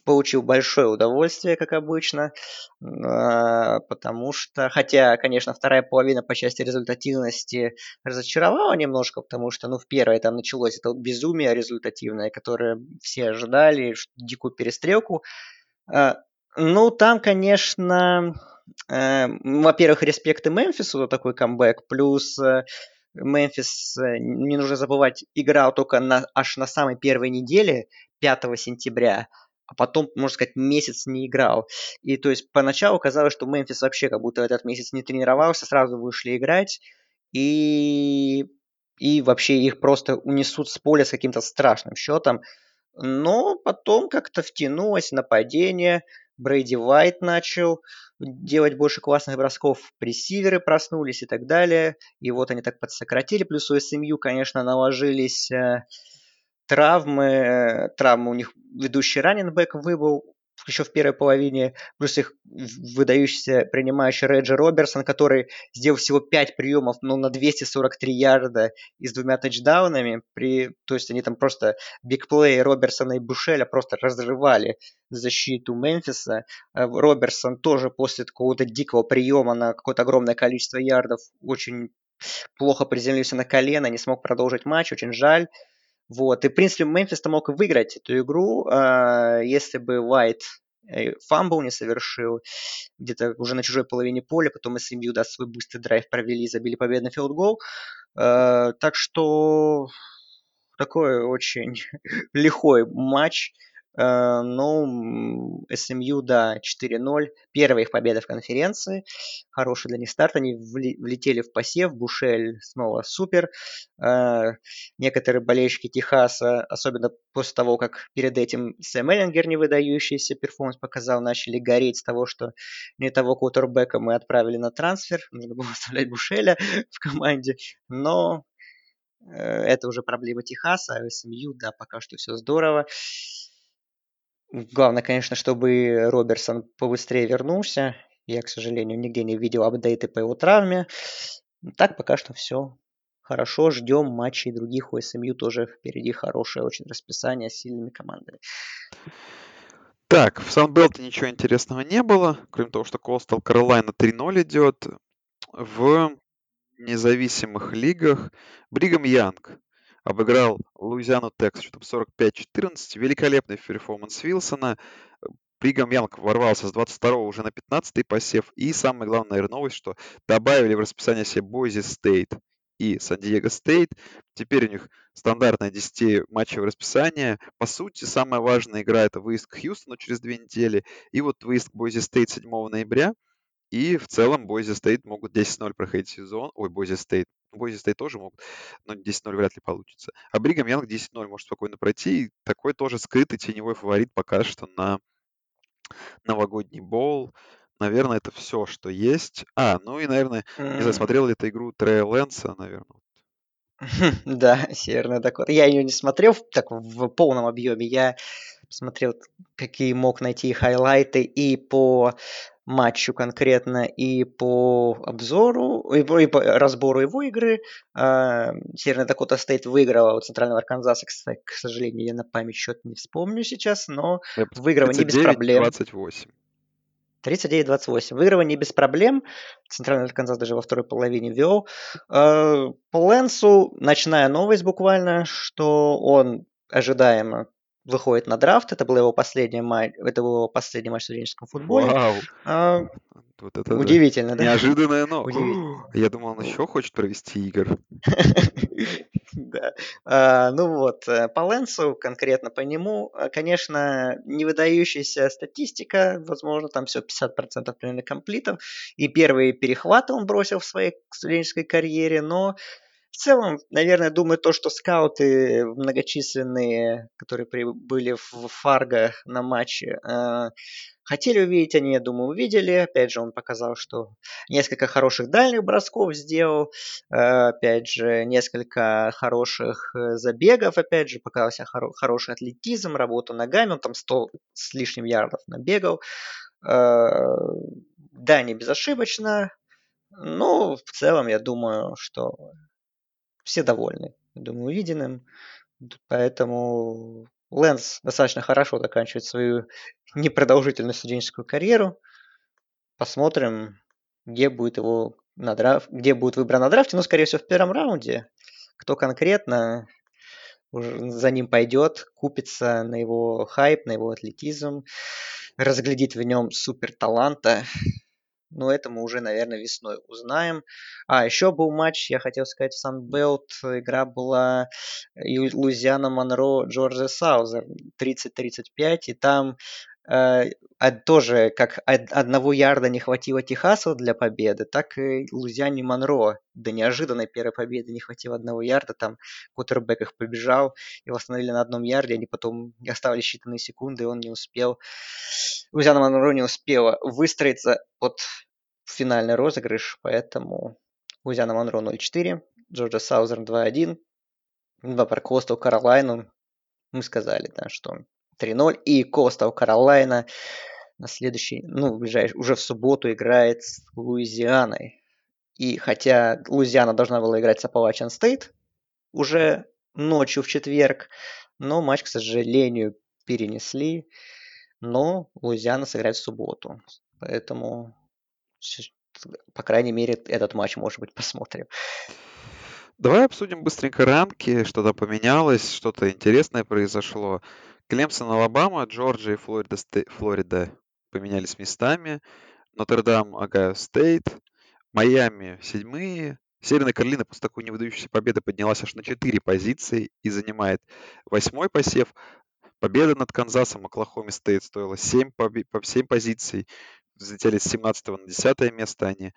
Speaker 2: получил большое удовольствие, как обычно, э, потому что, хотя, конечно, вторая половина по части результативности разочаровала немножко, потому что, ну, в первой там началось это безумие результативное, которое все ожидали, дикую перестрелку, ну, там, конечно, э, во-первых, респекты Мемфису за такой камбэк, плюс э, Мемфис, э, не нужно забывать, играл только на, аж на самой первой неделе, 5 сентября, а потом, можно сказать, месяц не играл. И то есть поначалу казалось, что Мемфис вообще как будто этот месяц не тренировался, сразу вышли играть, и, и вообще их просто унесут с поля с каким-то страшным счетом. Но потом как-то втянулось нападение, Брейди Уайт начал делать больше классных бросков, ресиверы проснулись и так далее. И вот они так подсократили. Плюс у СМЮ, конечно, наложились э, травмы. Э, травмы у них ведущий раненбэк выбыл еще в первой половине, плюс их выдающийся принимающий Реджи Роберсон, который сделал всего 5 приемов, но на 243 ярда и с двумя тачдаунами, при, то есть они там просто бигплей Роберсона и Бушеля просто разрывали защиту Мемфиса. Э, Роберсон тоже после какого-то дикого приема на какое-то огромное количество ярдов очень плохо приземлился на колено, не смог продолжить матч, очень жаль. Вот. И, в принципе, Мемфис-то мог выиграть эту игру, э, если бы Уайт э, fumble не совершил где-то уже на чужой половине поля, потом SMU даст свой быстрый драйв провели и забили победный field goal. Э, так что такой очень лихой матч. Э, ну, SMU, да, 4-0. Первая их победа в конференции. Хороший для них старт. Они влетели в посев. Бушелл снова супер. Э, некоторые болельщики Техаса, особенно после того, как перед этим Сэм Эллингер не выдающийся перформанс показал, начали гореть с того, что не того квотербека мы отправили на трансфер. Нужно было оставлять Бушеля в команде. Но э, это уже проблема Техаса, а СМЮ, да, пока что все здорово. Главное, конечно, чтобы Роберсон побыстрее вернулся. Я, к сожалению, нигде не видел апдейты по его травме. Так пока что все хорошо. Ждем матчей других. У СМЮ тоже впереди хорошее очень расписание с сильными командами.
Speaker 1: Так, в Санбелте ничего интересного не было, кроме того, что Костал Каролайна 3-0 идет. В независимых лигах Бригам Янг обыграл Луизиану Тек, что-то 45-14. Великолепный перформанс Вилсона. Бригам Янг ворвался с 22 уже на 15 посев. И главное, наверное, новость, что добавили в расписание себе Бойзи Стейт и Сан-Диего Стейт. Теперь у них стандартное 10-матчевое расписание. По сути, самая важная игра это выезд к Хьюстону через две недели. И вот выезд к Бойзи Стейт 7 ноября. И в целом Бойзи Стейт могут 10-0 проходить сезон. Ой, Бойзи Стейт. Бойзи Стейт тоже могут, но 10-0 вряд ли получится. А Бригам Янг 10-0 может спокойно пройти. И такой тоже скрытый теневой фаворит пока что на новогодний bowl. Наверное, это все, что есть. А, ну и, наверное, не знаю, смотрел ли ты игру Трея Лэнса, наверное.
Speaker 2: Да, Северная Дакота. Я ее не смотрел так в полном объеме. Я смотрел, какие мог найти хайлайты и по матчу конкретно и по обзору, и по, и по разбору его игры. Э, Северная Дакота Стейт выиграла у Центрального Арканзаса, кстати, к сожалению, я на память счет не вспомню сейчас, но выиграла не без проблем.
Speaker 1: 28.
Speaker 2: 39-28. Выигрывал не без проблем. Центральный Арканзас даже во второй половине вел. Э, по Лэнсу ночная новость буквально, что он ожидаемо выходит на драфт. Это был его последний матч, это был его последний матч в студенческом футболе.
Speaker 1: Вау.
Speaker 2: А, вот это удивительно,
Speaker 1: да? Неожиданное, но я думал, он еще хочет провести игр.
Speaker 2: Да. А, ну вот, э, по Лэнсу, конкретно по нему, э, конечно, не выдающаяся статистика, возможно, там все 50% примерно комплитов, и первые перехваты он бросил в своей студенческой карьере, но в целом, наверное, думаю, то, что скауты многочисленные, которые прибыли в Фарго на матче, э, хотели увидеть, они, я думаю, увидели. Опять же, он показал, что несколько хороших дальних бросков сделал. Э, опять же, несколько хороших э, забегов, опять же, показался хоро- хороший атлетизм, работу ногами. Он там 100 с лишним ярдов набегал. Э, да, не безошибочно. Но в целом, я думаю, что все довольны, думаю, увиденным. Поэтому Лэнс достаточно хорошо заканчивает свою непродолжительную студенческую карьеру. Посмотрим, где будет его на драфт, где будет выбран на драфте, но, скорее всего, в первом раунде. Кто конкретно за ним пойдет, купится на его хайп, на его атлетизм, разглядит в нем супер таланта но это мы уже, наверное, весной узнаем. А, еще был матч, я хотел сказать, в Санбелт. Игра была Луизиана Монро, Джорджия Саузер 30-35. И там э, тоже как одного ярда не хватило Техасу для победы, так и Лузиане Монро. До неожиданной первой победы не хватило одного ярда, там Кутербек их побежал, и восстановили на одном ярде, они потом оставили считанные секунды, и он не успел, Лузиана Монро не успела выстроиться под финальный розыгрыш, поэтому Лузиана Монро 0-4, Джорджа Саузерн 2-1, два Костел Каролайну, мы сказали, да, что 3-0, и Костел Каролайна на следующий, ну, ближайший, уже в субботу играет с Луизианой. И хотя Луизиана должна была играть с Appalachian State уже ночью в четверг, но матч, к сожалению, перенесли. Но Луизиана сыграет в субботу. Поэтому, по крайней мере, этот матч, может быть, посмотрим.
Speaker 1: Давай обсудим быстренько рамки, что-то поменялось, что-то интересное произошло. Клемсон, Алабама, Джорджия и Флорида, Флорида поменялись местами. Нотр-Дам, Огайо Стейт, Майами седьмые. Северная Каролина после такой невыдающейся победы поднялась аж на 4 позиции и занимает восьмой посев. Победа над Канзасом, Оклахома Стейт стоила 7, побе- 7 позиций. Взлетели с 17 на 10 место они.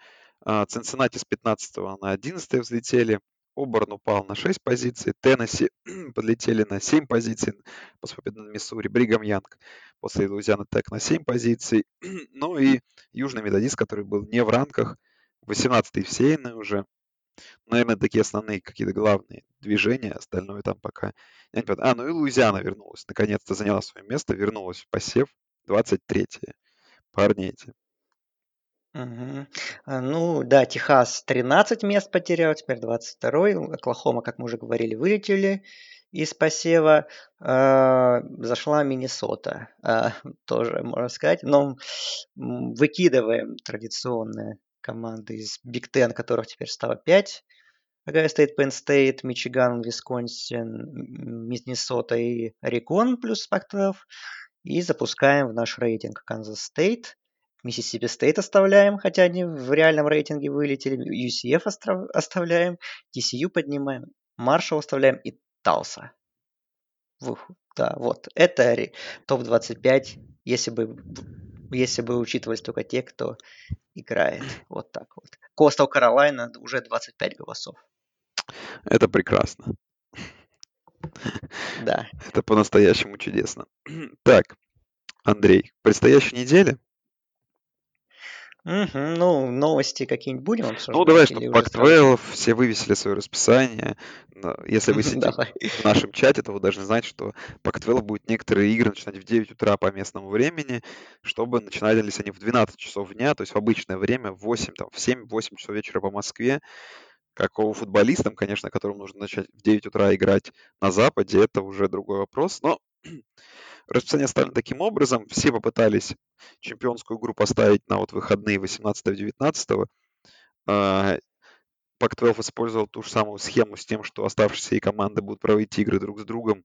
Speaker 1: А, Цинциннати с 15 на 11 взлетели. Оберн упал на 6 позиций, Теннесси подлетели на 7 позиций после победы над Миссури, Бригам Янг после Луизиана Тек на 7 позиций, ну и Южный Методист, который был не в ранках, 18-й в Сейне уже. Наверное, такие основные какие-то главные движения, остальное там пока... Я не А, ну и Луизиана вернулась, наконец-то заняла свое место, вернулась в посев, 23-е. Парни эти.
Speaker 2: Мгм. А, Ну да, Техас 13 мест потерял, теперь 22-й. Оклахома, как мы уже говорили, вылетели из посева. А, Зашла Миннесота, а, тоже, можно сказать. Но выкидываем традиционные команды из Биг Ten, которых теперь стало 5. Огайо Стейт, Пенн Стейт, Мичиган, Висконсин, Миннесота и Орегон плюс Пак-12. И запускаем в наш рейтинг Канзас Стейт, Миссисипи Стейт оставляем, хотя они в реальном рейтинге вылетели. UCF оставляем, TCU поднимаем, Маршалл оставляем и Талса. Да, вот. Это топ-25, если бы, если бы учитывались только те, кто играет. Вот так вот. Костел Каролайна уже 25 голосов.
Speaker 1: Это прекрасно.
Speaker 2: Да.
Speaker 1: Это по-настоящему чудесно. Так, Андрей, предстоящей неделе
Speaker 2: Угу, ну, новости какие-нибудь будем
Speaker 1: Ну,
Speaker 2: обсуждать?
Speaker 1: давай,
Speaker 2: или
Speaker 1: что
Speaker 2: уже
Speaker 1: Пак
Speaker 2: сразу?
Speaker 1: 12, все вывесили свое расписание. Если вы сидите
Speaker 2: Давай.
Speaker 1: в нашем чате, то вы должны знать, что Пак 12 будет некоторые игры начинать в 9 утра по местному времени, чтобы начинались они в 12 часов дня, то есть в обычное время, в 8, там, в 7-8 часов вечера по Москве. Какого футболистам, конечно, которым нужно начать в 9 утра играть на Западе, это уже другой вопрос. Но расписание оставлено таким образом. Все попытались чемпионскую игру поставить на вот выходные 18-19. Пак-12 использовал ту же самую схему с тем, что оставшиеся и команды будут проводить игры друг с другом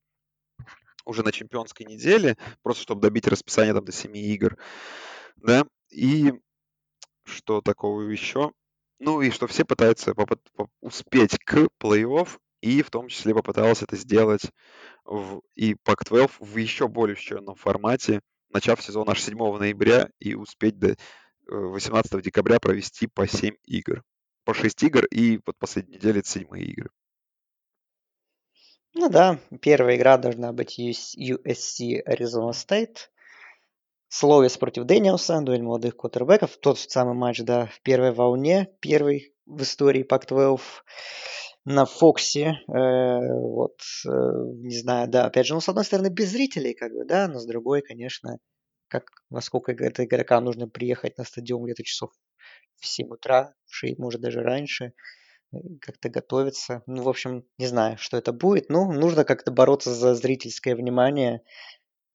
Speaker 1: уже на чемпионской неделе, просто чтобы добить расписание там до 7 игр. Да, и что такого еще? Ну и что все пытаются попыт- поп- успеть к плей-офф, и в том числе попытался это сделать в, и Pac-12 в еще более ущербном формате, начав сезон аж 7 ноября и успеть до э, 18 декабря провести по 7 игр. По 6 игр, и вот последней неделе это 7 игры.
Speaker 2: Ну да, первая игра должна быть US- USC Arizona State. Словес против Дэниелса, дуэль молодых квотербеков. Тот самый матч, да, в первой волне, первый в истории Pac-12 на Фоксе. Э, вот, э, не знаю, да, опять же, ну, с одной стороны, без зрителей, как бы, да, но с другой, конечно, как, во сколько это игрокам нужно приехать на стадион где-то часов в 7 утра, в 6, может, даже раньше, э, как-то готовиться. Ну, в общем, не знаю, что это будет. Ну, нужно как-то бороться за зрительское внимание.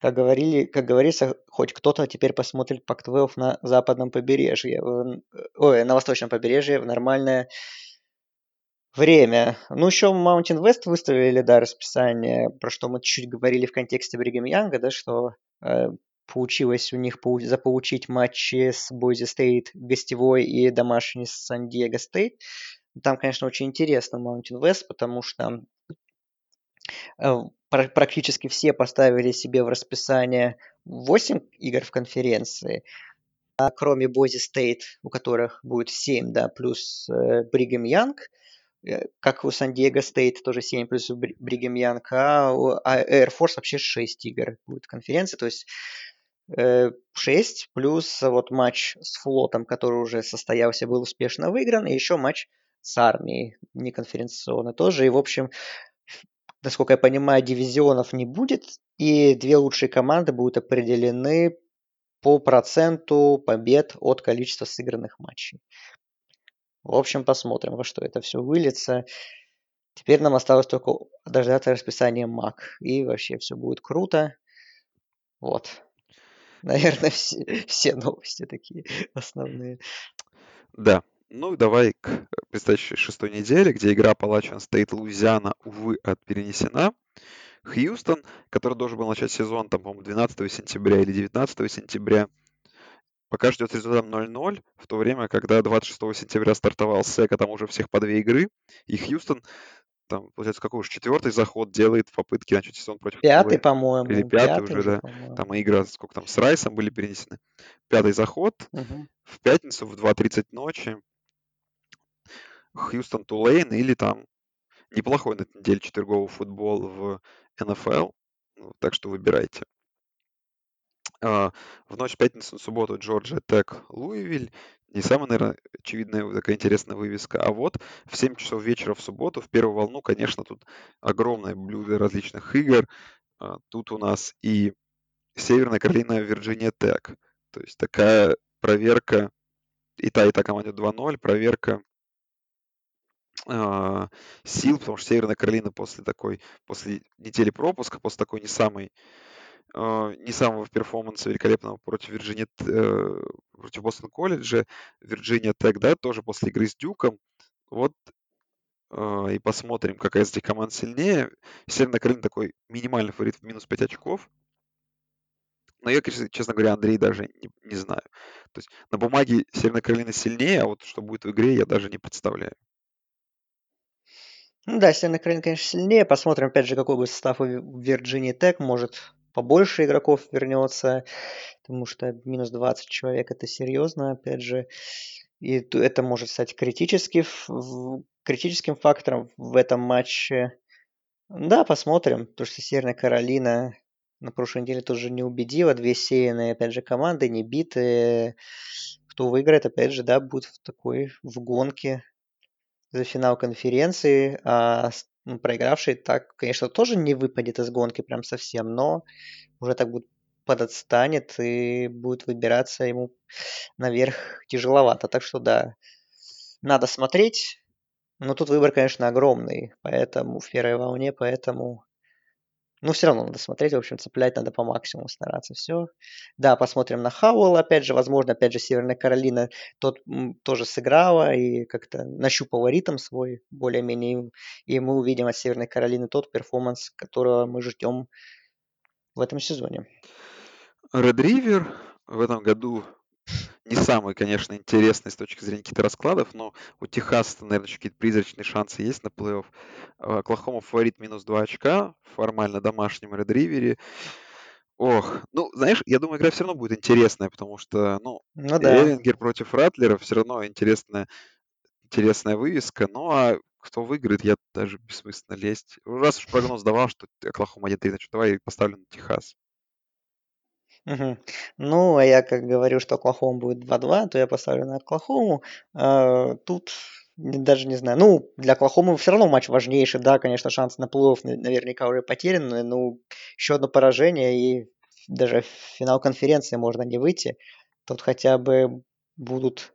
Speaker 2: Как, говорили, как говорится, хоть кто-то теперь посмотрит Пак-12 на западном побережье, в- ой, на восточном побережье в нормальное время. Ну, еще Mountain West выставили, да, расписание, про что мы чуть-чуть говорили в контексте Бригам Янга, да, что э, получилось у них пау- заполучить матчи с Бойзи Стейт гостевой и домашний с Сан-Диего Стейт. Там, конечно, очень интересно Mountain West, потому что Э, практически все поставили себе в расписание 8 игр в конференции, а кроме Бойзи Стейт, у которых будет 7, да, плюс э, Бригам Янг, как у Сан-Диего Стейт, тоже 7 плюс Бригам Янг, а а Air Force вообще 6 игр будет в конференции, то есть 6 плюс вот матч с флотом, который уже состоялся, был успешно выигран, и еще матч с армией, не конференционно тоже. И, в общем, насколько я понимаю, дивизионов не будет, и две лучшие команды будут определены по проценту побед от количества сыгранных матчей. В общем, посмотрим, во что это все выльется. Теперь нам осталось только дождаться расписания МАК. И вообще все будет круто. Вот. Наверное, все, все новости такие основные.
Speaker 1: Да. Ну, давай к предстоящей шестой неделе, где игра Appalachian State Луизиана, увы, от перенесена. Хьюстон, который должен был начать сезон, там, по-моему, 12 сентября или 19 сентября, пока ждет результат 0-0, в то время, когда 26 сентября стартовал Сека, там уже всех по две игры, и Хьюстон там, получается, какой уж четвертый заход делает в попытке начать сезон против
Speaker 2: Пятый, по-моему.
Speaker 1: Или пятый, пятый уже, да. Там и игра, сколько там, с Райсом были перенесены. Пятый заход угу. в пятницу в 2.30 ночи. Хьюстон Тулейн или там неплохой на этой неделе четверговый футбол в НФЛ. Ну, так что выбирайте. А, в ночь пятницы на субботу Джорджия Тек Луивиль. Не самая, наверное, очевидная такая интересная вывеска. А вот в 7 часов вечера в субботу, в первую волну, конечно, тут огромное блюдо различных игр. А, тут у нас и Северная Каролина, Вирджиния Тек. То есть такая проверка, и та, и та команда 2-0, проверка э, сил, потому что Северная Каролина после такой, после недели пропуска, после такой не самой не самого перформанса великолепного против Вирджиния, э, против Бостон колледжа, Вирджиния Тек, да, тоже после игры с Дюком. Вот э, и посмотрим, какая из этих команд сильнее. Северная Каролина такой минимальный фаворит в минус 5 очков. Но я, честно говоря, Андрей даже не, не знаю. То есть на бумаге Северная Каролина сильнее, а вот что будет в игре, я даже не представляю.
Speaker 2: Ну да, Северная Каролина, конечно, сильнее. Посмотрим, опять же, какой будет состав у Вирджинии Тек. Может, побольше игроков вернется, потому что минус 20 человек это серьезно, опять же. И это может стать критически, критическим фактором в этом матче. Да, посмотрим, потому что Северная Каролина на прошлой неделе тоже не убедила. Две сеянные, опять же, команды, не битые. Кто выиграет, опять же, да, будет в такой, в гонке за финал конференции, а проигравший так, конечно, тоже не выпадет из гонки прям совсем, но уже так будет подотстанет и будет выбираться ему наверх тяжеловато. Так что да, надо смотреть. Но тут выбор, конечно, огромный, поэтому в первой волне, поэтому ну, все равно надо смотреть, в общем, цеплять надо по максимуму стараться. Все. Да, посмотрим на Хауэлл, опять же, возможно, опять же, Северная Каролина тот тоже сыграла и как-то нащупала ритм свой более-менее. И мы увидим от Северной Каролины тот перформанс, которого мы ждем в этом сезоне.
Speaker 1: Red River в этом году не самый, конечно, интересный с точки зрения каких-то раскладов, но у Техаса, наверное, еще какие-то призрачные шансы есть на плей-офф. А, Оклахома фаворит минус 2 очка, формально домашнем редривере. Ох, ну, знаешь, я думаю, игра все равно будет интересная, потому что, ну, ну да. Эллингер против Ратлера все равно интересная, интересная вывеска. Ну, а кто выиграет, я даже бессмысленно лезть. Раз уж прогноз давал, что Оклахома 1-3, значит, давай поставлю на Техас.
Speaker 2: Мгм. Ну, а я как говорю, что Оклахома будет 2-2, то я поставлю на Оклахому. А, тут даже не знаю. Ну, для Оклахомы все равно матч важнейший. Да, конечно, шанс на плей-офф наверняка уже потерян. Но еще одно поражение, и даже в финал конференции можно не выйти. Тут хотя бы будут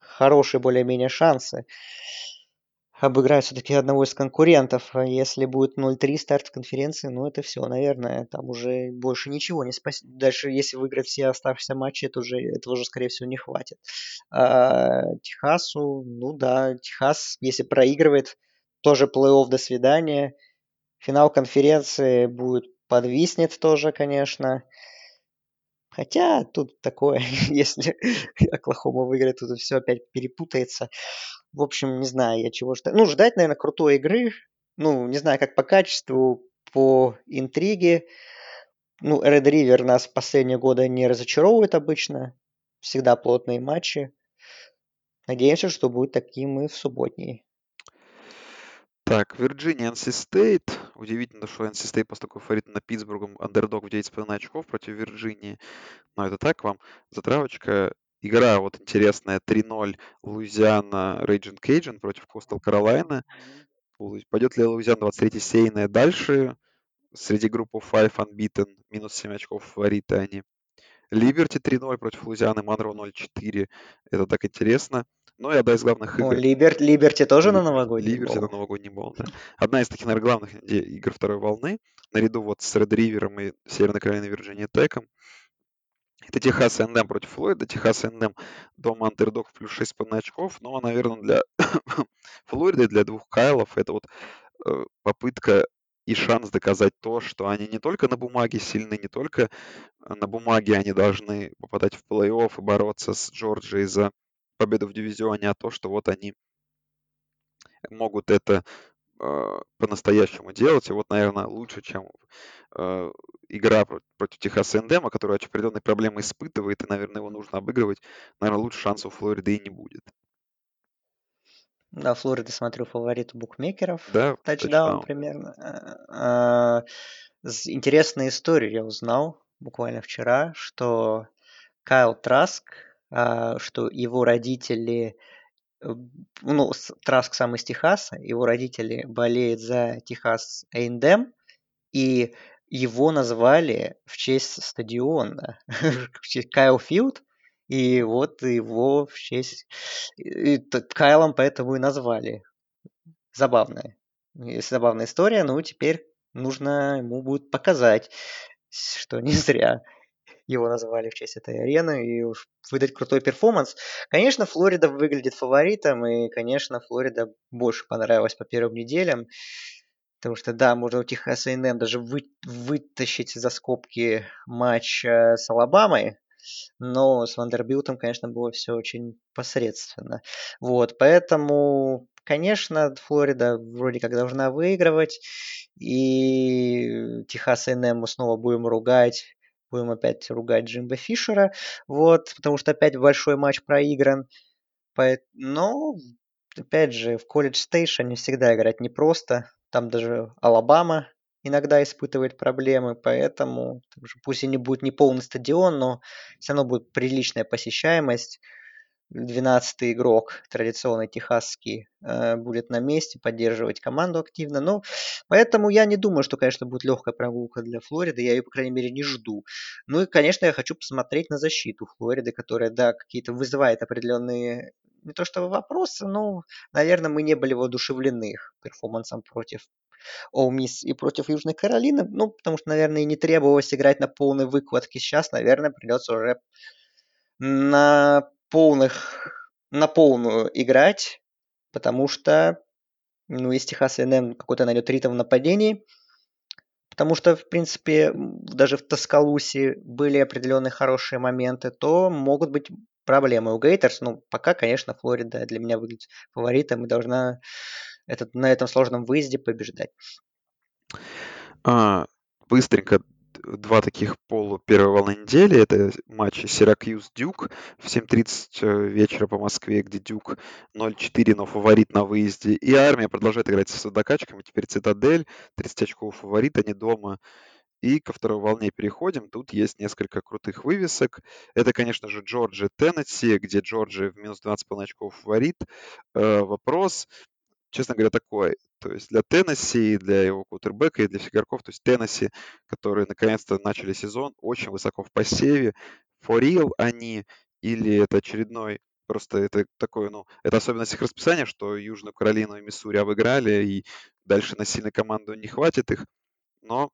Speaker 2: хорошие более-менее шансы обыграть все-таки одного из конкурентов. А если будет 0-3 старт конференции, ну это все, наверное, там уже больше ничего не спасет. Дальше, если выиграть все оставшиеся матчи, это уже, этого уже, скорее всего, не хватит. А, Техасу, ну да, Техас, если проигрывает, тоже плей-офф до свидания. Финал конференции будет подвиснет тоже, конечно. Хотя тут такое, если Оклахома выиграет, тут все опять перепутается. В общем, не знаю я чего ждать. Ну, ждать, наверное, крутой игры. Ну, не знаю, как по качеству. по интриге. Ну, Red River нас в последние годы не разочаровывает обычно. Всегда плотные матчи. Надеемся, что будет таким и в субботней.
Speaker 1: Так, Вирджиния, NC State. Удивительно, что NC State такой фаворит на Питтсбургом, андердог в 9,5 очков против Вирджинии. Но это так вам затравочка. Игра вот интересная, 3-0 Луизиана Рейджин Кейджин против Костел Каролайна. Пойдет ли Луизиан 23 сейная дальше? Среди группы 5 unbeaten, минус 7 очков фавориты они. Либерти 3-0 против Луизианы, Манро 0-4. Это так интересно. Ну и одна из главных игр. О,
Speaker 2: Либер, Либерти тоже на новогодний
Speaker 1: Либерти на новогодний бол, да. Одна из таких, наверное, главных игр второй волны, наряду вот с Ред Ривером и Северной Каролиной Вирджиния Теком. Это Техас НМ против Флойда. Техас НМ дома андердог плюс 6,5 очков. Но, наверное, для Флориды, для двух Кайлов, это вот э, попытка и шанс доказать то, что они не только на бумаге сильны, не только на бумаге они должны попадать в плей-офф и бороться с Джорджией за победу в дивизионе, а то, что вот они могут это э, по-настоящему делать. И вот, наверное, лучше, чем э, игра против Техаса Эндема, которая определенные проблемы испытывает, и, наверное, его нужно обыгрывать, наверное, лучше шансов у Флориды и не будет.
Speaker 2: Да, Флорида, смотрю, фаворит букмекеров.
Speaker 1: Да,
Speaker 2: тачдаун, тачдаун. примерно. А, интересную историю я узнал буквально вчера, что Кайл Траск а, что его родители, ну, Траск сам из Техаса, его родители болеют за Техас A&M, и его назвали в честь стадиона, в честь Кайл Филд, и вот его в честь Кайлом поэтому и назвали. Забавная. Забавная история, но теперь нужно ему будет показать, что не зря его назвали в честь этой арены, и уж выдать крутой перформанс. Конечно, Флорида выглядит фаворитом, и, конечно, Флорида больше понравилась по первым неделям. Потому что, да, можно у Техаса НМ даже вы, вытащить за скобки матч э, с Алабамой, но с Вандербилтом, конечно, было все очень посредственно. Вот, поэтому, конечно, Флорида вроде как должна выигрывать, и Техас НМ мы снова будем ругать будем опять ругать Джимба Фишера, вот, потому что опять большой матч проигран. Но, опять же, в колледж стейшн не всегда играть непросто. Там даже Алабама иногда испытывает проблемы, поэтому пусть и не будет не полный стадион, но все равно будет приличная посещаемость. 12 игрок, традиционный техасский, э, будет на месте поддерживать команду активно. Но поэтому я не думаю, что, конечно, будет легкая прогулка для Флориды. Я ее, по крайней мере, не жду. Ну и, конечно, я хочу посмотреть на защиту Флориды, которая, да, какие-то вызывает определенные не то что вопросы, но, наверное, мы не были воодушевлены их перформансом против Оу и против Южной Каролины. Ну, потому что, наверное, и не требовалось играть на полной выкладке. Сейчас, наверное, придется уже на полных, на полную играть, потому что, ну, если Техас НМ какой-то найдет ритм в нападении, потому что, в принципе, даже в Тоскалусе были определенные хорошие моменты, то могут быть проблемы у Гейтерс. Ну, пока, конечно, Флорида для меня выглядит фаворитом и должна этот, на этом сложном выезде побеждать.
Speaker 1: А, быстренько два таких полу первой волны недели. Это матч Сиракьюз-Дюк в 7.30 э, вечера по Москве, где Дюк 0-4, но фаворит на выезде. И армия продолжает играть с докачками. Теперь Цитадель, 30 очков фаворит, они дома. И ко второй волне переходим. Тут есть несколько крутых вывесок. Это, конечно же, Джорджи Теннесси, где Джорджи в минус 12,5 очков фаворит. Э, вопрос, честно говоря, такой. То есть для Теннесси, для его кутербека и для всех игроков, то есть Теннесси, которые наконец-то начали сезон очень высоко в посеве, for real они или это очередной Просто это такое, ну, это особенность их расписания, что Южную Каролину и Миссури обыграли, и дальше на сильную команду не хватит их. Но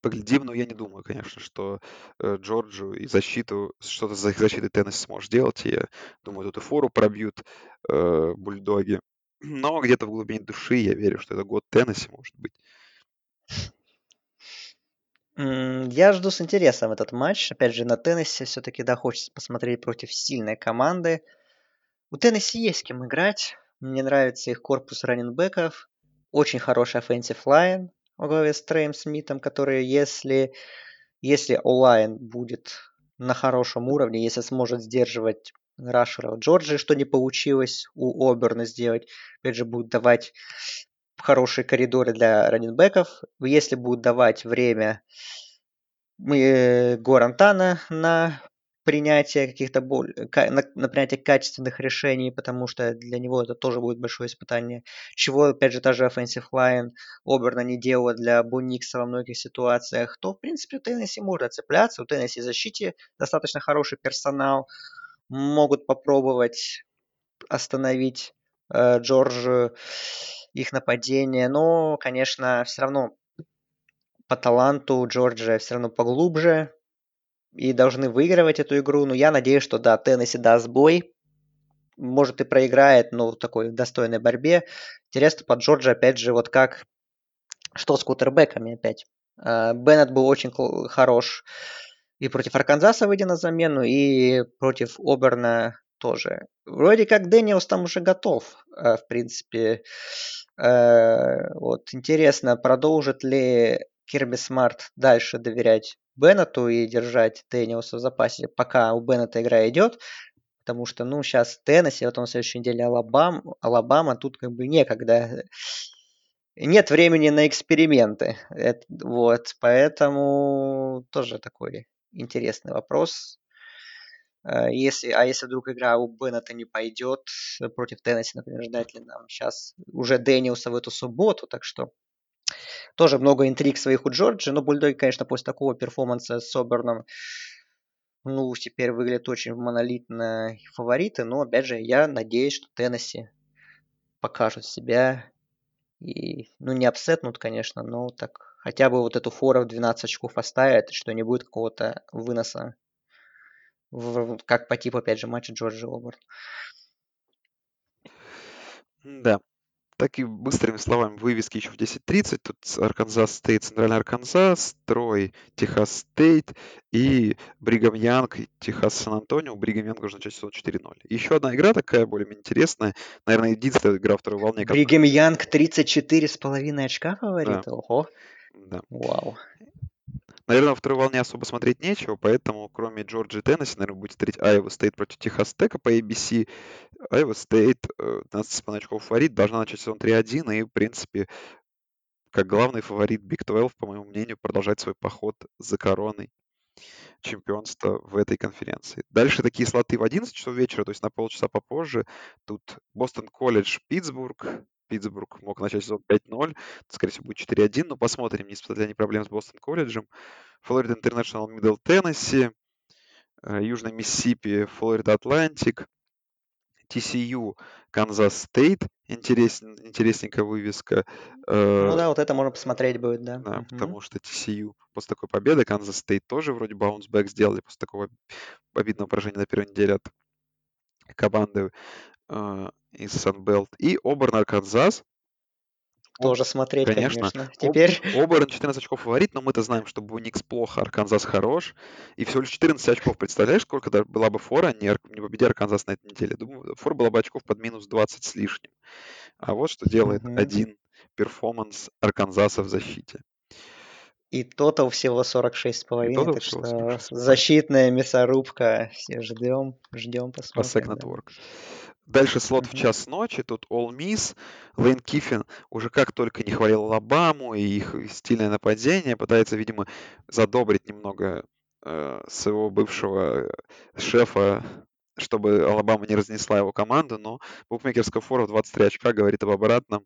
Speaker 1: поглядим, но я не думаю, конечно, что э, Джорджу и защиту, что-то за их защитой Теннесси сможет сделать. Я думаю, тут и фору пробьют э, бульдоги. Но где-то в глубине души я верю, что это год Теннесси может быть.
Speaker 2: Я жду с интересом этот матч. Опять же, на Теннессе все-таки, да, хочется посмотреть против сильной команды. У Теннесси есть кем играть. Мне нравится их корпус раненбеков. Очень хороший offensive line. во главе с Трэем Смитом, которые, если, если онлайн будет на хорошем уровне, если сможет сдерживать Рашера Джорджи, что не получилось у Оберна сделать, опять же, будет давать хорошие коридоры для раненбеков, если будут давать время э, Горантана на принятие каких-то на, на принятие качественных решений, потому что для него это тоже будет большое испытание. Чего, опять же, та же offensive line Оберна не делала для Буникса во многих ситуациях, то, в принципе, у Теннесси можно цепляться. У Теннесси в защите достаточно хороший персонал. Могут попробовать остановить э, Джорджу их нападение. Но, конечно, все равно по таланту Джорджия все равно поглубже и должны выигрывать эту игру. Но я надеюсь, что да, Теннесси даст бой. Может и проиграет, но в такой достойной борьбе. Интересно по Джорджи, опять же, вот как... Что с квотербеками опять? А, Беннет был очень хорош и против Арканзаса, выйдя на замену, и против Оберна тоже. Вроде как Дэниелс там уже готов, а, в принципе. Э, вот интересно, продолжит ли Кирби Смарт дальше доверять Беннету и держать Дэниелса в запасе, пока у Беннета игра идет, потому что, ну, сейчас Теннесси, вот он в следующей неделе Алабам, Алабама, тут как бы некогда. Нет времени на эксперименты. Это, вот, поэтому тоже такой интересный вопрос. Э, если, а если вдруг игра у Беннета не пойдет против Теннесси, например, ждать ли нам сейчас уже Дэниуса в эту субботу, так что тоже много интриг своих у Джорджи, но Бульдоги, конечно, после такого перформанса с Соберном, ну, теперь выглядят очень монолитно фавориты, но, опять же, я надеюсь, что Теннесси покажут себя. И, ну, не апсетнут, конечно, но так хотя бы вот эту фору в 12 очков оставят, что не будет какого-то выноса в, как по типу, опять же, матча Джорджи Оберн.
Speaker 1: Да. Так и быстрыми словами вывески еще в 10.30. Тут Арканзас Стейт, Центральный Арканзас, Трой, Техас Стейт и Бригам Янг, Техас Сан-Антонио. Бригам Янга уже начать сезон 4-0. Еще одна игра такая более-менее интересная. Наверное, единственная игра второй волне.
Speaker 2: Бригам Янг 34,5 очка фаворит? Да. Ого.
Speaker 1: Да.
Speaker 2: Вау.
Speaker 1: Наверное, во второй волне особо смотреть нечего, поэтому кроме Джорджии и Теннесси, наверное, будет смотреть Айова Стейт против Техас Тека по ABC. Айова Стейт 12,5 очков фаворит, должна начать сезон 3-1 и, в принципе, как главный фаворит Big 12, по моему мнению, продолжать свой поход за короной чемпионства в этой конференции. Дальше такие слоты в 11 часов вечера, то есть на полчаса попозже. Тут Бостон колледж, Питтсбург, Питтсбург мог начать сезон 5-0, скорее всего, будет 4-1, но посмотрим, не испытали они проблем с Бостон колледжем. Флорида Интернешнл, Мидл Теннесси, э, Южный Миссисипи, Флорида Атлантик, TCU, Канзас Стейт, Интересен, интересненькая вывеска.
Speaker 2: Э, ну да, вот это можно посмотреть будет, да.
Speaker 1: Да, угу. потому что TCU после такой победы, Канзас Стейт тоже вроде bounce back сделали после такого обидного поражения на первой неделе от команды э, из Санбелт. И Оберн, Арканзас.
Speaker 2: Тоже смотреть, конечно. конечно. Теперь...
Speaker 1: Оберн 14 очков фаворит, но мы-то знаем, что Бо Никс плохо, Арканзас хорош. И всего лишь 14 очков. Представляешь, сколько была бы фора, не, не победи Арканзас на этой неделе? Думаю, фора была бы очков под минус 20 с лишним. А вот что делает угу. один перформанс Арканзаса в защите.
Speaker 2: И тотал всего 46,5, так что 46. защитная мясорубка. Все ждем, ждем, посмотрим.
Speaker 1: По Network. Дальше слот в час ночи, тут All Miss. Лейн Киффин уже как только не хвалил Алабаму и их стильное нападение, пытается, видимо, задобрить немного э, своего бывшего шефа, чтобы Алабама не разнесла его команду, но букмекерская фора в 23 очка говорит об обратном.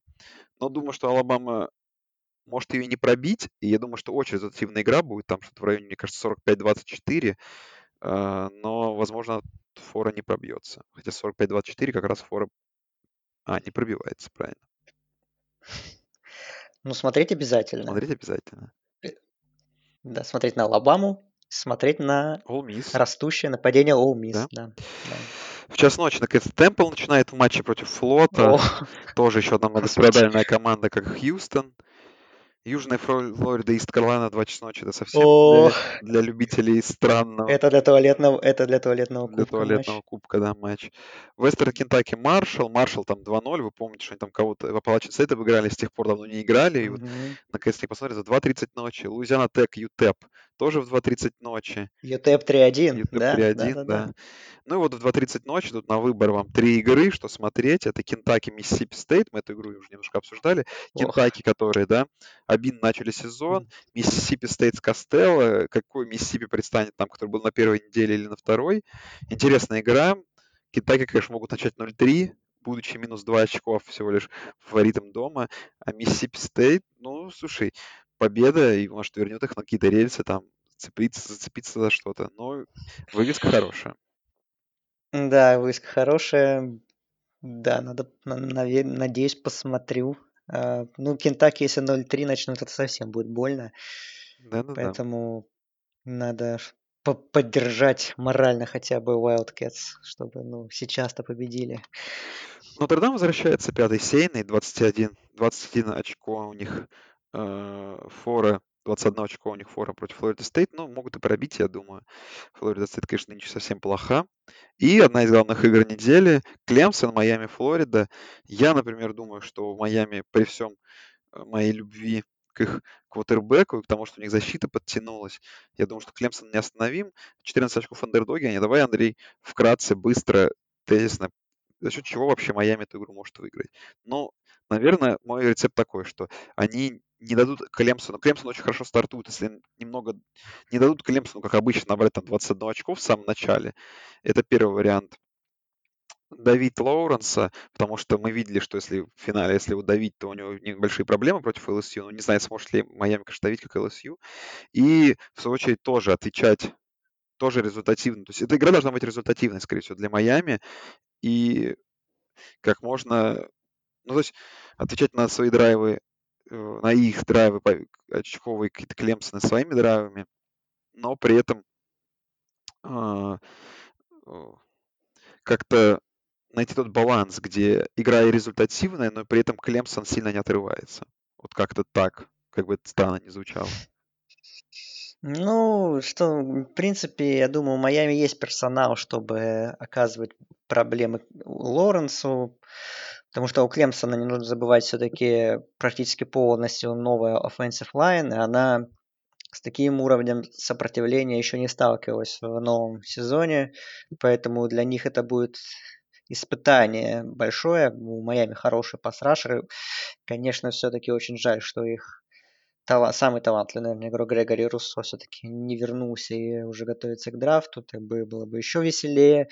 Speaker 1: Но думаю, что Алабама может ее не пробить, и я думаю, что очень результативная игра будет, там что-то в районе, мне кажется, 45-24, э, но, возможно, фора не пробьется. Хотя 45-24 как раз фора... А, не пробивается, правильно.
Speaker 2: Ну, смотреть обязательно.
Speaker 1: Смотреть обязательно.
Speaker 2: Э, да, смотреть на Алабаму, смотреть на растущее нападение All Miss. Да? Да, да.
Speaker 1: В час ночи, наконец, Темпл начинает в матче против Флота. О. Тоже еще одна многострадальная команда, как Хьюстон. Южная Флорида, Ист Каролина, 2 часа ночи, это совсем для, для любителей странного.
Speaker 2: Это для туалетного, это для туалетного
Speaker 1: для
Speaker 2: кубка
Speaker 1: туалетного
Speaker 2: матч.
Speaker 1: кубка, да, матч. Вестерн Кентаки Маршалл, Маршалл там 2-0, вы помните, что они там кого-то в Appalachian State обыграли, с тех пор давно не играли, и вот
Speaker 2: Мгм.
Speaker 1: наконец-то посмотрели за 2.30 ночи. Луизиана Тек, UTEP, тоже в 2.30 ночи.
Speaker 2: UTEP 3-1,
Speaker 1: UTEP
Speaker 2: да,
Speaker 1: 3-1,
Speaker 2: да, да,
Speaker 1: да.
Speaker 2: да.
Speaker 1: Ну и вот в 2.30 ночи тут на выбор вам три игры, что смотреть. Это Кентаки, Миссисипи Стейт, мы эту игру уже немножко обсуждали. Кентаки, которые, да, один начали сезон, Миссисипи Стейт с Костелло, какой Миссисипи предстанет там, который был на первой неделе или на второй. Интересная игра. Кентаки, конечно, могут начать 0-3, будучи минус 2 очков всего лишь фаворитом дома. А Миссисипи Стейт, ну, слушай, победа, и, может, вернет их на какие-то рельсы, там, зацепиться, зацепиться за что-то. Но вывеска хорошая.
Speaker 2: Да, вывеска хорошая. Да, надо, надеюсь, посмотрю. А, Ну, Кентаки, если 0-3 начнут, это совсем будет больно.
Speaker 1: Да-да-да.
Speaker 2: Поэтому надо ш- по- поддержать морально хотя бы Wildcats, чтобы, ну, сейчас-то победили.
Speaker 1: Нотр-Дам возвращается пятый сеяный, 21, 21 очко у них фора, 21 очко у них фора против Флорида Стейт. Ну, могут и пробить, я думаю. Флорида Стейт, конечно, ничего совсем плоха. И одна из главных игр недели – Клемсон, Майами, Флорида. Я, например, думаю, что в Майами при всем э, моей любви к их квотербеку к тому, что у них защита подтянулась. Я думаю, что Клемсон неостановим. 14 очков андердоги. А давай, Андрей, вкратце, быстро, тезисно за счет чего вообще Майами эту игру может выиграть. Ну, наверное, мой рецепт такой, что они не дадут Клемсону. Клемсон очень хорошо стартует, если немного не дадут Клемсону, как обычно, набрать там 21 очков в самом начале. Это первый вариант. Давить Лоуренса, потому что мы видели, что если в финале, если его давить, то у него небольшие проблемы против ЛСЮ. Ну, не знаю, сможет ли Майами, конечно, давить, как ЛСЮ. И, в свою очередь, тоже отвечать тоже результативно. То есть эта игра должна быть результативной, скорее всего, для Майами и как можно, ну, то есть отвечать на свои драйвы, э, на их драйвы очковые какие-то Клемсоны своими драйвами, но при этом а, как-то найти тот баланс, где игра и результативная, но при этом Клемсон сильно не отрывается. Вот как-то так, как бы это странно не звучало.
Speaker 2: Ну, что, в принципе, я думаю, у Майами есть персонал, чтобы оказывать проблемы Лоренсу, потому что у Клемсона, не нужно забывать, все-таки практически полностью новая offensive line, и она с таким уровнем сопротивления еще не сталкивалась в новом сезоне, поэтому для них это будет испытание большое. У Майами хорошие пасрашеры. Конечно, все-таки очень жаль, что их тала- самый талантливый, наверное, игрок Грегори Руссо все-таки не вернулся и уже готовится к драфту, так бы было бы еще веселее.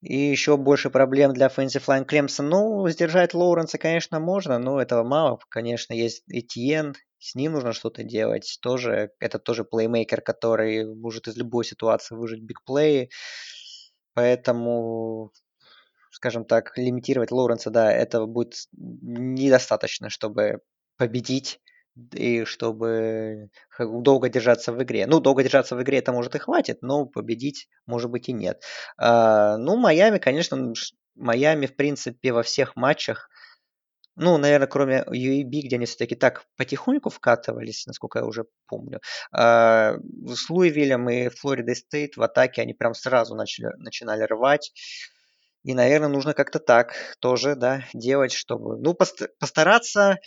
Speaker 2: И еще больше проблем для Offensive Line Клемсон. Ну, сдержать Лоуренса, конечно, можно, но этого мало. Конечно, есть Этьен, с ним нужно что-то делать. Тоже, это тоже плеймейкер, который может из любой ситуации выжить бигплеи. Поэтому, скажем так, лимитировать Лоуренса, да, этого будет недостаточно, чтобы победить и чтобы долго держаться в игре. Ну, долго держаться в игре это может и хватит, но победить может быть и нет. А, ну, Майами, конечно, Майами, в принципе, во всех матчах, ну, наверное, кроме UAB, где они все-таки так потихоньку вкатывались, насколько я уже помню. А, с Луивиллем и Флорида Стейт в атаке они прям сразу начали, начинали рвать. И, наверное, нужно как-то так тоже, да, делать, чтобы, ну, постараться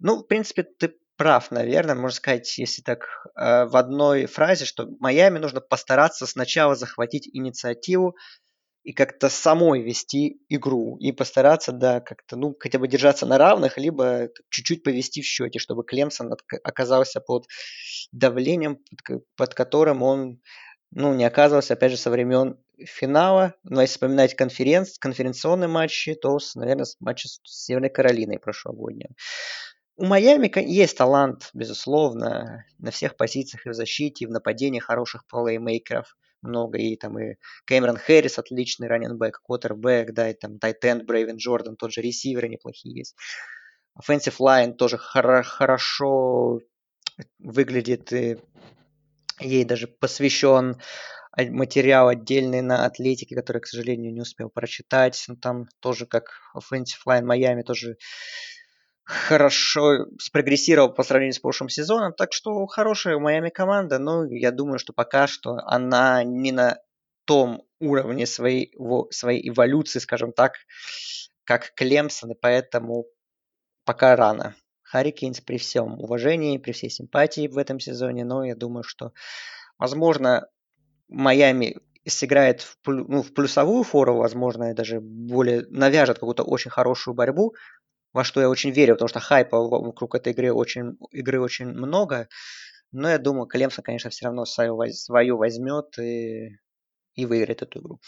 Speaker 2: ну, в принципе, ты прав, наверное, можно сказать, если так э, в одной фразе, что Майами нужно постараться сначала захватить инициативу и как-то самой вести игру и постараться, да, как-то, ну, хотя бы держаться на равных, либо чуть-чуть повести в счете, чтобы Клемсон оказался под давлением, под, которым он, ну, не оказывался, опять же, со времен финала. Но если вспоминать конференц, конференционные матчи, то, наверное, матчи с Северной Каролиной прошлогодним. У Майами есть талант, безусловно, на всех позициях и в защите, и в нападении хороших плеймейкеров много, и там и Кэмерон Хэррис отличный раненбэк, квотербэк, да, и там Тайтенд, Брейвен Джордан, тот же ресиверы неплохие есть. Offensive line тоже хор- хорошо выглядит, и ей даже посвящен материал отдельный на атлетике, который, к сожалению, не успел прочитать. Ну, там тоже как Offensive Line Майами тоже хорошо спрогрессировал по сравнению с прошлым сезоном. Так что хорошая Майами команда, но я думаю, что пока что она не на том уровне своей, своей эволюции, скажем так, как Клемсон, и поэтому пока рано. Харри Кейнс при всем уважении, при всей симпатии в этом сезоне, но я думаю, что, возможно, Майами сыграет в, ну, в плюсовую фору, возможно, и даже более навяжет какую-то очень хорошую борьбу, во что я очень верю, потому что хайпа вокруг этой игры очень, игры очень много. Но я думаю, Клемсон, конечно, все равно свою, свою возьмет и, и выиграет эту игру.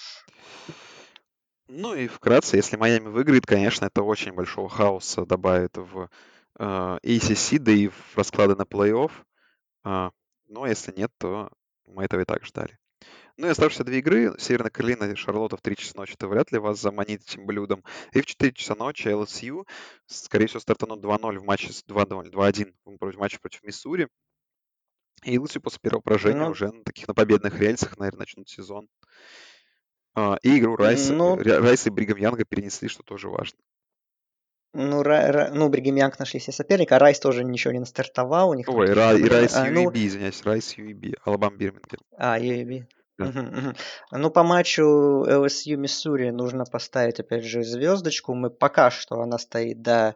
Speaker 1: Ну и вкратце, если Майами выиграет, конечно, это очень большого хаоса добавит в э, ACC, да и в расклады на плей-офф. А, но если нет, то мы этого и так ждали. Ну и оставшиеся две игры. Северная Каролина и Шарлотта в 3 часа ночи. Это вряд ли вас заманит этим блюдом. И в 4 часа ночи LSU, скорее всего, стартанут 2-0 в матче с 2-0, 2-1 в матче против Миссури. И LSU после первого поражения ну, уже на таких на победных рельсах, наверное, начнут сезон. А, и игру Райса, ну, Райса и Бригам Янга перенесли, что тоже важно.
Speaker 2: Ну, Ра, Ра, ну, Бригем Янг нашли себе соперника, а Райс тоже ничего не настартовал. У них
Speaker 1: Ой, Ра, и Райс а, UAB, ну... извиняюсь, Райс UAB, Алабам Бирмингем.
Speaker 2: А, UAB. Ну, по матчу LSU Миссури нужно поставить, опять же, звездочку. Мы пока что она стоит, да,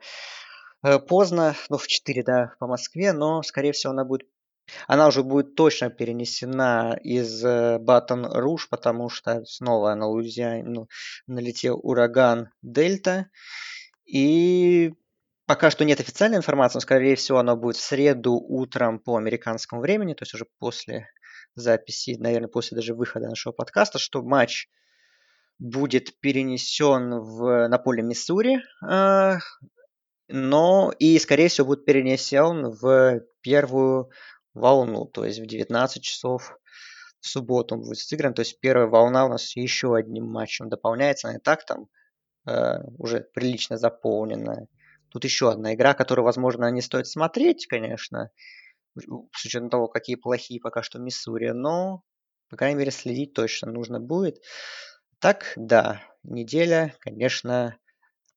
Speaker 2: э, поздно, ну, в 4, да, по Москве, но, скорее всего, она будет она уже будет точно перенесена из э, Батон Руж, потому что снова на Луизиану налетел ураган Дельта. И пока что нет официальной информации, но, скорее всего, она будет в среду утром по американскому времени, то есть уже после записи, наверное, после даже выхода нашего подкаста, что матч будет перенесен в, на поле Миссури, э, но и, скорее всего, будет перенесен в первую волну, то есть в 19 часов в субботу он будет сыгран. То есть первая волна у нас еще одним матчем дополняется. Она и так там э, уже прилично заполненная. Тут еще одна игра, которую, возможно, не стоит смотреть, конечно, с учетом того, какие плохие пока что Миссури, но, по крайней мере, следить точно нужно будет. Так, да, неделя, конечно,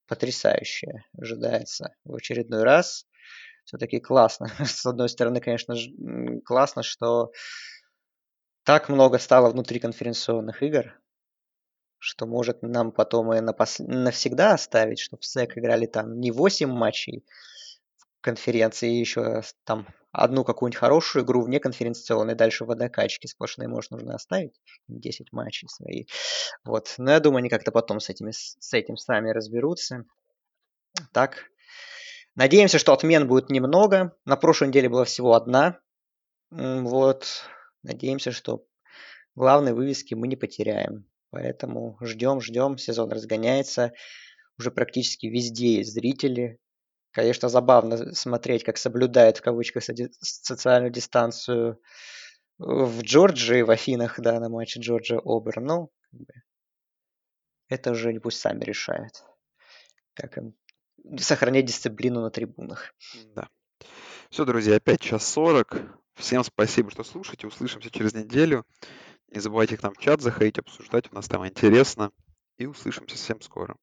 Speaker 2: потрясающая ожидается в очередной раз. Все-таки классно. С одной стороны, конечно, классно, что так много стало внутриконференционных игр, что может нам потом и напос... навсегда оставить, чтобы в СЭК играли там не 8 матчей в конференции, еще там одну какую-нибудь хорошую игру вне конференционной, дальше водокачки сплошные, может, нужно оставить 10 матчей свои. Вот. Но я думаю, они как-то потом с, этими, с этим сами разберутся. Так, надеемся, что отмен будет немного. На прошлой неделе была всего одна. Вот. Надеемся, что главной вывески мы не потеряем. Поэтому ждем, ждем, сезон разгоняется. Уже практически везде есть зрители. Конечно, забавно смотреть, как соблюдает в кавычках социальную дистанцию в Джорджии, в Афинах, да, на матче Джорджия Обер. Ну, это уже пусть сами решают, как им сохранять дисциплину на трибунах.
Speaker 1: Да. Все, друзья, опять час сорок. Всем спасибо, что слушаете. Услышимся через неделю. Не забывайте к нам в чат заходить, обсуждать. У нас там интересно. И услышимся всем скоро.